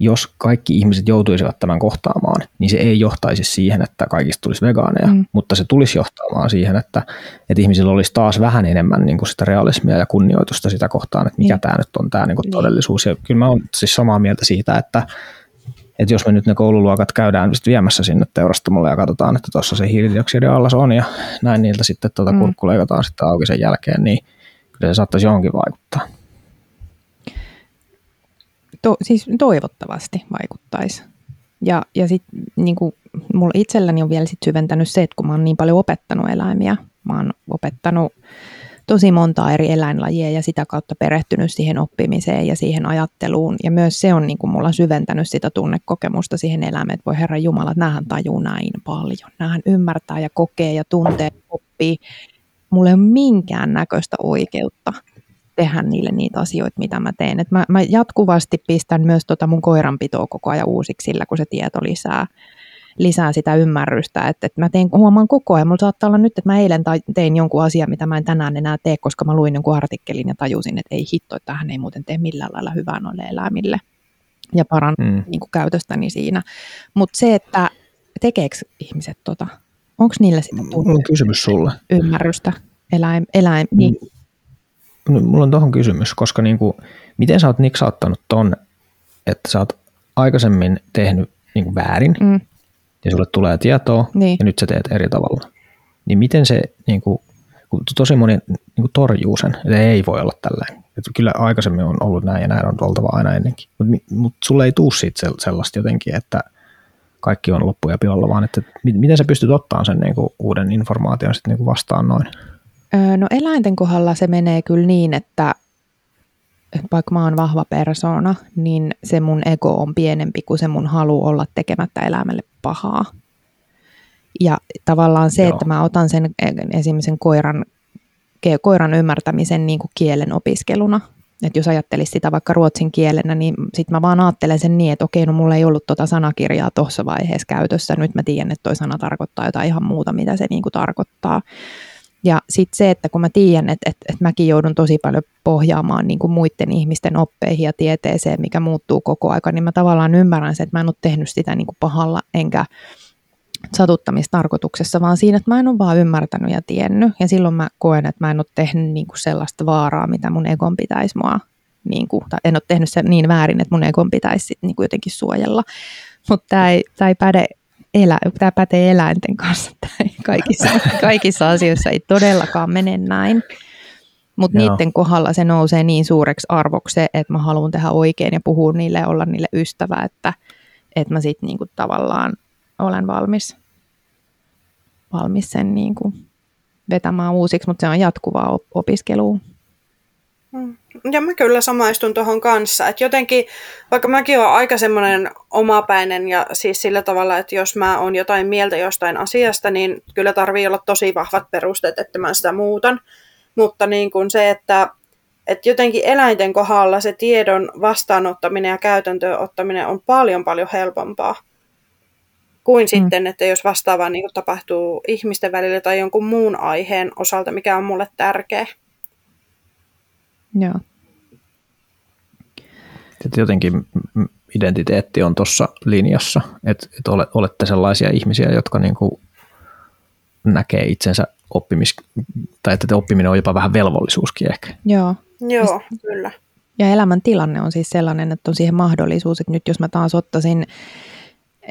jos kaikki ihmiset joutuisivat tämän kohtaamaan, niin se ei johtaisi siihen, että kaikista tulisi vegaaneja, mm. mutta se tulisi johtamaan siihen, että, että ihmisillä olisi taas vähän enemmän niin kuin sitä realismia ja kunnioitusta sitä kohtaan, että mikä niin. tämä nyt on tämä niin kuin niin. todellisuus. Ja kyllä mä olen siis samaa mieltä siitä, että, että jos me nyt ne koululuokat käydään viemässä sinne teurastamolle ja katsotaan, että tuossa se hiilidioksidiallas on ja näin niiltä sitten tuota mm. kurkku leikataan sitten auki sen jälkeen, niin kyllä se saattaisi johonkin vaikuttaa to, siis toivottavasti vaikuttaisi. Ja, ja sitten niin mulla itselläni on vielä sit syventänyt se, että kun mä oon niin paljon opettanut eläimiä, mä oon opettanut tosi monta eri eläinlajia ja sitä kautta perehtynyt siihen oppimiseen ja siihen ajatteluun. Ja myös se on niin kuin mulla syventänyt sitä tunnekokemusta siihen eläimeen, että voi Herra Jumala, että näähän tajuu näin paljon. Näähän ymmärtää ja kokee ja tuntee, oppii. Mulla ei ole minkään näköistä oikeutta tehdä niille niitä asioita, mitä mä teen. Et mä, mä jatkuvasti pistän myös tota mun koiranpitoa koko ajan uusiksi sillä, kun se tieto lisää, lisää sitä ymmärrystä. Että et mä teen, huomaan koko ajan, mulla saattaa olla nyt, että mä eilen tein jonkun asian, mitä mä en tänään enää tee, koska mä luin jonkun artikkelin ja tajusin, että ei hitto, että tähän ei muuten tee millään lailla hyvää noille eläimille ja parantaa mm. niin käytöstäni siinä. Mutta se, että tekeekö ihmiset tota, onko niille sitä tunne, kysymys sulle. ymmärrystä eläim, eläim, niin, mulla on tuohon kysymys, koska niin kuin, miten sä oot niksauttanut ton, että sä oot aikaisemmin tehnyt niin kuin väärin mm. ja sulle tulee tietoa niin. ja nyt sä teet eri tavalla. Niin miten se, niin kuin, kun tosi moni niin kuin torjuu sen, että ei voi olla tällainen. Että kyllä aikaisemmin on ollut näin ja näin on oltava aina ennenkin. Mutta mut sulle ei tuu siitä sellaista jotenkin, että kaikki on loppu ja pilalla, vaan että miten sä pystyt ottamaan sen niin kuin uuden informaation sitten niin kuin vastaan noin? No eläinten kohdalla se menee kyllä niin, että vaikka mä oon vahva persona, niin se mun ego on pienempi kuin se mun halu olla tekemättä elämälle pahaa. Ja tavallaan se, Joo. että mä otan sen esimerkiksi koiran, koiran ymmärtämisen niin kuin kielen opiskeluna, että jos ajattelisi sitä vaikka ruotsin kielenä, niin sitten mä vaan ajattelen sen niin, että okei, no mulla ei ollut tuota sanakirjaa tuossa vaiheessa käytössä, nyt mä tiedän, että toi sana tarkoittaa jotain ihan muuta, mitä se niin kuin tarkoittaa. Ja sitten se, että kun mä tiedän, että, että, että mäkin joudun tosi paljon pohjaamaan niin kuin muiden ihmisten oppeihin ja tieteeseen, mikä muuttuu koko aika, niin mä tavallaan ymmärrän sen, että mä en ole tehnyt sitä niin kuin pahalla enkä satuttamistarkoituksessa, vaan siinä, että mä en ole vaan ymmärtänyt ja tiennyt. Ja silloin mä koen, että mä en ole tehnyt niin kuin sellaista vaaraa, mitä mun egon pitäisi mua, niin kuin, tai en ole tehnyt se niin väärin, että mun egon pitäisi sit niin kuin jotenkin suojella. Mutta tämä ei, ei päde elä, tämä pätee eläinten kanssa. Tämä kaikissa, [laughs] kaikissa asioissa ei todellakaan mene näin. Mutta niiden kohdalla se nousee niin suureksi arvoksi, että mä haluan tehdä oikein ja puhua niille ja olla niille ystävä, että, että mä sitten niinku tavallaan olen valmis, valmis sen niinku vetämään uusiksi, mutta se on jatkuvaa opiskelua. Mm. Ja mä kyllä samaistun tuohon kanssa, että jotenkin, vaikka mäkin olen aika semmoinen omapäinen ja siis sillä tavalla, että jos mä oon jotain mieltä jostain asiasta, niin kyllä tarvii olla tosi vahvat perusteet, että mä sitä muutan. Mutta niin kuin se, että, että jotenkin eläinten kohdalla se tiedon vastaanottaminen ja käytäntöön ottaminen on paljon paljon helpompaa kuin mm. sitten, että jos vastaavaa niin tapahtuu ihmisten välillä tai jonkun muun aiheen osalta, mikä on mulle tärkeä. Joo. Että jotenkin identiteetti on tuossa linjassa, että, että olette sellaisia ihmisiä, jotka niin kuin näkee itsensä oppimis, tai että oppiminen on jopa vähän velvollisuuskin ehkä. Joo. Joo, kyllä. Ja elämän tilanne on siis sellainen, että on siihen mahdollisuus, että nyt jos mä taas ottaisin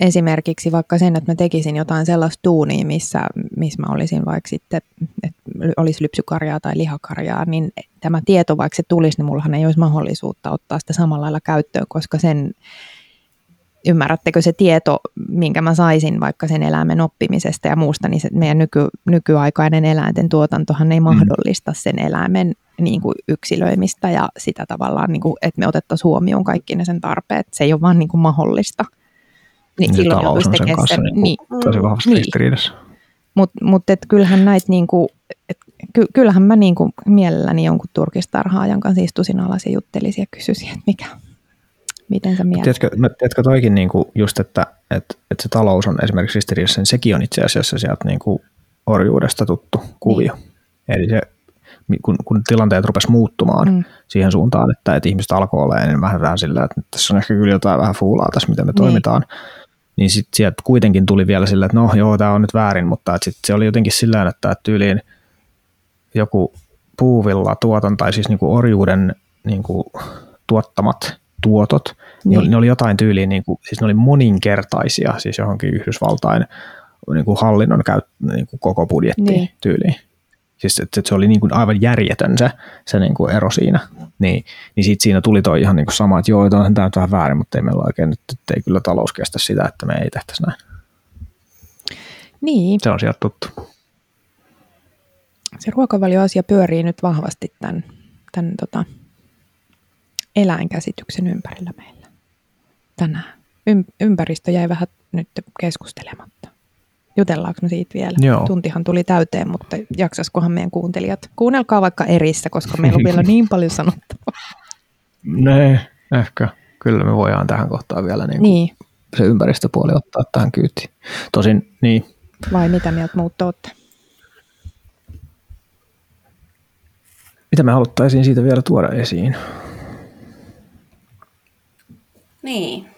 esimerkiksi vaikka sen, että mä tekisin jotain sellaista tuunia, missä, missä mä olisin vaikka sitten, että olisi lypsykarjaa tai lihakarjaa, niin tämä tieto, vaikka se tulisi, niin mullahan ei olisi mahdollisuutta ottaa sitä samalla lailla käyttöön, koska sen, ymmärrättekö se tieto, minkä mä saisin vaikka sen eläimen oppimisesta ja muusta, niin se meidän nyky, nykyaikainen eläinten tuotantohan ei mm. mahdollista sen eläimen niin kuin yksilöimistä ja sitä tavallaan, niin kuin, että me otettaisiin huomioon kaikki ne sen tarpeet. Se ei ole vaan niin kuin mahdollista. Niin, niin silloin talous on sen kanssa niin, niin, tosi vahvasti niin. ristiriidassa. Mutta mut, kyllähän näitä niinku, et, ky, kyllähän mä niinku mielelläni jonkun turkistarhaajan kanssa istuisin alas ja juttelisin ja kysyisin, että mikä, miten sä mietit? Tiedätkö, tiedätkö toikin niinku just, että, että, että se talous on esimerkiksi ristiriidassa, niin sekin on itse asiassa sieltä niinku orjuudesta tuttu kuvio. Niin. Eli se, kun, kun tilanteet rupes muuttumaan mm. siihen suuntaan, että, että ihmiset alkoi olla enemmän vähän, vähän sillä, että tässä on ehkä kyllä jotain vähän fuulaa tässä, miten me niin. toimitaan, niin sitten sieltä kuitenkin tuli vielä sillä, että no joo, tämä on nyt väärin, mutta sitten se oli jotenkin sillä että tyyliin joku puuvilla tuoton tai siis niinku orjuuden niinku tuottamat tuotot, niin. ne, oli, ne oli jotain tyyliin, niinku, siis ne oli moninkertaisia siis johonkin Yhdysvaltain niinku hallinnon käyt, niinku koko budjetti niin. tyyliin. Siis että, että se oli niin kuin aivan järjetön se, se niin kuin ero siinä. Niin, niin sit siinä tuli toi ihan niin kuin sama, että joo, tämä on nyt vähän väärin, mutta ei meillä oikein nyt, että ei kyllä talous kestä sitä, että me ei tehtäisi näin. Niin. Se on sieltä tuttu. Se ruokavalioasia pyörii nyt vahvasti tämän, tämän tota, eläinkäsityksen ympärillä meillä tänään. Ym, ympäristö jäi vähän nyt keskustelematta. Jutellaanko me siitä vielä? Joo. Tuntihan tuli täyteen, mutta jaksaskohan meidän kuuntelijat? Kuunnelkaa vaikka erissä, koska meillä on vielä [laughs] niin paljon sanottavaa. Ne, ehkä. Kyllä me voidaan tähän kohtaan vielä niin niin. se ympäristöpuoli ottaa tähän kyytiin. Tosin, niin. Vai mitä mieltä muut olette? Mitä me haluttaisiin siitä vielä tuoda esiin? Niin.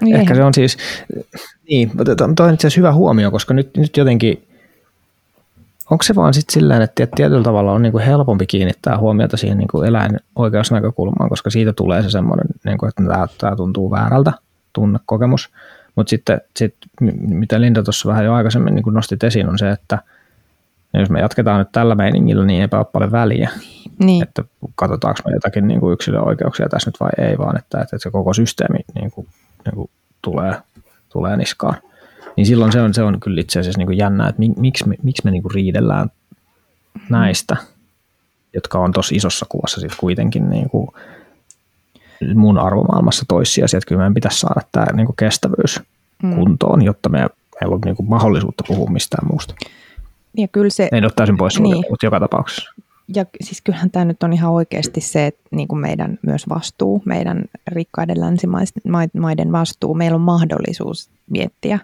Niin Ehkä se on siis, niin, tuo on itse asiassa hyvä huomio, koska nyt, nyt jotenkin, onko se vaan sitten sillä että tietyllä tavalla on niin kuin helpompi kiinnittää huomiota siihen niin kuin eläinoikeusnäkökulmaan, koska siitä tulee se semmoinen, niin kuin, että tämä, tämä tuntuu väärältä tunnekokemus. Mutta sitten, sit, mitä Linda tuossa vähän jo aikaisemmin niin nosti esiin, on se, että jos me jatketaan nyt tällä meiningillä, niin eipä ole paljon väliä. Niin. Että katsotaanko me jotakin niin kuin yksilöoikeuksia tässä nyt vai ei, vaan että, että se koko systeemi niin kuin niin kuin tulee, tulee niskaan. Niin silloin se on, se on kyllä itse asiassa niin kuin jännä, että miksi me, miksi me niin kuin riidellään näistä, jotka on tosi isossa kuvassa sitten kuitenkin niin kuin mun arvomaailmassa toissijaisia, että kyllä meidän pitäisi saada tämä niin kuin kestävyys mm. kuntoon, jotta me, meillä on niin kuin mahdollisuutta puhua mistään muusta. Ja kyllä se, Ei ole täysin pois niin. mutta joka tapauksessa ja siis kyllähän tämä nyt on ihan oikeasti se, että niin kuin meidän myös vastuu, meidän rikkaiden länsimaiden vastuu, meillä on mahdollisuus miettiä.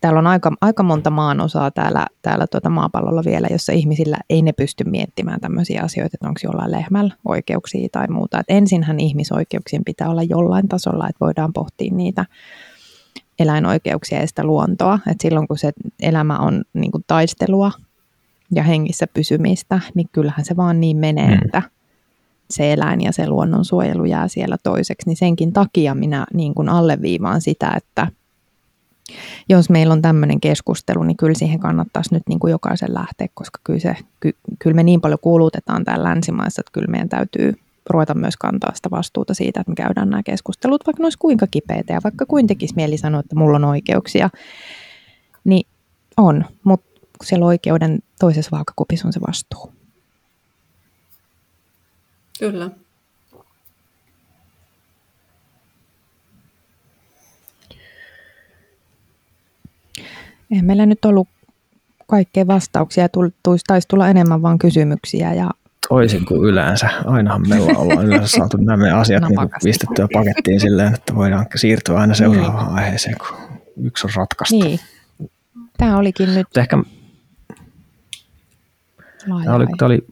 Täällä on aika, aika monta maanosaa täällä, täällä tuota maapallolla vielä, jossa ihmisillä ei ne pysty miettimään tämmöisiä asioita, että onko jollain lehmällä oikeuksia tai muuta. Et ensinhän ihmisoikeuksien pitää olla jollain tasolla, että voidaan pohtia niitä eläinoikeuksia ja sitä luontoa. Et silloin kun se elämä on niin kuin taistelua ja hengissä pysymistä, niin kyllähän se vaan niin menee, mm. että se eläin ja se luonnonsuojelu jää siellä toiseksi. Niin senkin takia minä niin kuin alleviivaan sitä, että jos meillä on tämmöinen keskustelu, niin kyllä siihen kannattaisi nyt niin kuin jokaisen lähteä, koska kyllä, se, ky, kyllä me niin paljon kuulutetaan täällä länsimaissa, että kyllä meidän täytyy ruveta myös kantaa sitä vastuuta siitä, että me käydään nämä keskustelut, vaikka ne olisi kuinka kipeitä ja vaikka kuin tekisi mieli sanoa, että mulla on oikeuksia, niin on, mutta siellä oikeuden toisessa vaakakupissa on se vastuu. Kyllä. Eihän meillä nyt ollut kaikkea vastauksia, taisi tulla enemmän vain kysymyksiä. Ja... Toisin kuin yleensä. Ainahan meillä ollaan yleensä saatu nämä asiat niin pistettyä pakettiin silleen, että voidaan siirtyä aina seuraavaan niin. aiheeseen, kun yksi on ratkaistu. Niin. Tämä olikin nyt... Ehkä Tämä oli, tämä, oli,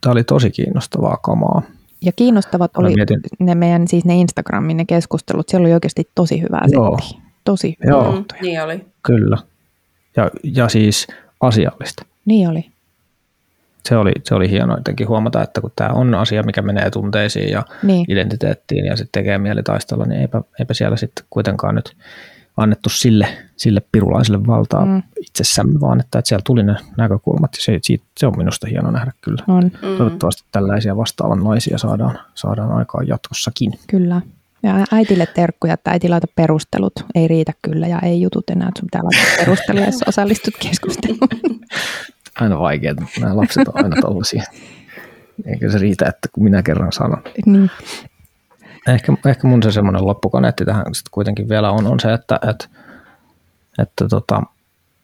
tämä oli tosi kiinnostavaa kamaa. Ja kiinnostavat oli mietin... ne meidän siis ne Instagramin ne keskustelut. Siellä oli oikeasti tosi hyvää Joo. settiä. Tosi Joo. Mm, niin oli. Kyllä. Ja, ja siis asiallista. Niin oli. Se, oli, se oli hienoa jotenkin huomata, että kun tämä on asia, mikä menee tunteisiin ja Niin. identiteettiin ja sitten tekee mieli taistella, niin eipä, eipä siellä sitten kuitenkaan nyt annettu sille, sille pirulaiselle valtaa Mm. mm. itsessämme, vaan että, että siellä tuli ne näkökulmat ja se, siitä, se on minusta hieno nähdä kyllä. On, Mm. Toivottavasti tällaisia vastaavanlaisia saadaan, saadaan aikaan jatkossakin. kyllä. Ja äitille terkkuja, että äiti laita perustelut. Ei riitä kyllä ja ei jutut enää, että sun pitää laittaa perusteluja, jos osallistut keskusteluun. [laughs] Aina vaikeaa, nämä lapset on aina tollaisia. Eikä se riitä, että kun minä kerran sanon. niin. Ehkä, ehkä mun se semmoinen loppukaneetti tähän kuitenkin vielä on, on se, että, että, että tota,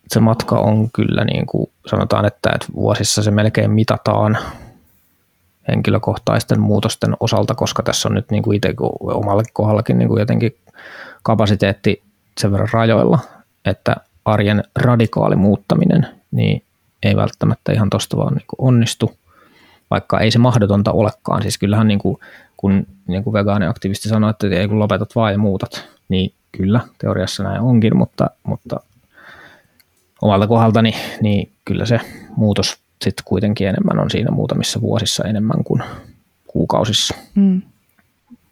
se matka on kyllä niin kuin sanotaan, että, että vuosissa se melkein mitataan henkilökohtaisten muutosten osalta, koska tässä on nyt niin kuin itse omalle kohdallakin niin kuin jotenkin kapasiteetti sen verran rajoilla, että arjen radikaali muuttaminen niin ei välttämättä ihan tuosta vaan niin onnistu, vaikka ei se mahdotonta olekaan. Siis kyllähän niin kuin, kun niin kuin vegaaniaktivisti sanoi, että ei kun lopetat vaan ja muutat, niin kyllä, teoriassa näin onkin, mutta, mutta omalta kohdaltani niin kyllä se muutos sitten kuitenkin enemmän on siinä muutamissa vuosissa enemmän kuin kuukausissa. Mm.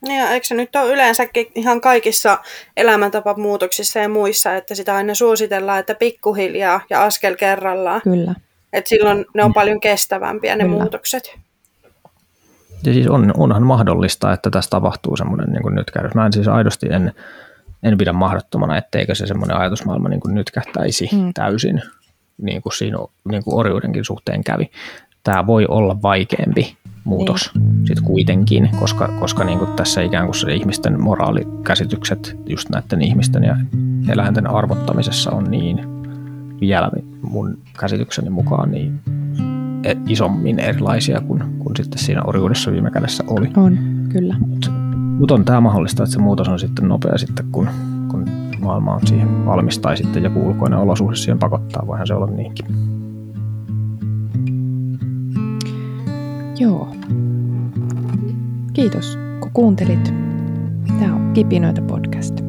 Ja eikö se nyt ole yleensäkin ihan kaikissa elämäntapamuutoksissa ja muissa, että sitä aina suositellaan, että pikkuhiljaa ja askel kerrallaan. Kyllä. Että silloin ne on paljon kestävämpiä ne Kyllä. muutokset. Ja siis on, onhan mahdollista, että tässä tapahtuu semmoinen niin nytkähdys. Mä en siis aidosti en, en pidä mahdottomana, etteikö se semmoinen ajatusmaailma niin kuin nytkähtäisi Mm. mm. täysin, niin kuin siinä niin kuin orjuudenkin suhteen kävi. Tämä voi olla vaikeampi muutos niin. sit kuitenkin, koska, koska niin kuin tässä ikään kuin se ihmisten moraalikäsitykset just näiden ihmisten ja eläinten arvottamisessa on niin vielä mun käsitykseni mukaan niin e- isommin erilaisia kuin, kuin sitten siinä orjuudessa viime kädessä oli. On, kyllä. Mutta on tämä mahdollista, että se muutos on sitten nopea sitten, kun, kun maailma on siihen valmis tai sitten joku ulkoinen olosuhde siihen pakottaa, voihan se olla niinkin. Joo. Kiitos, kun kuuntelit. Tämä on Kipinöitä podcast.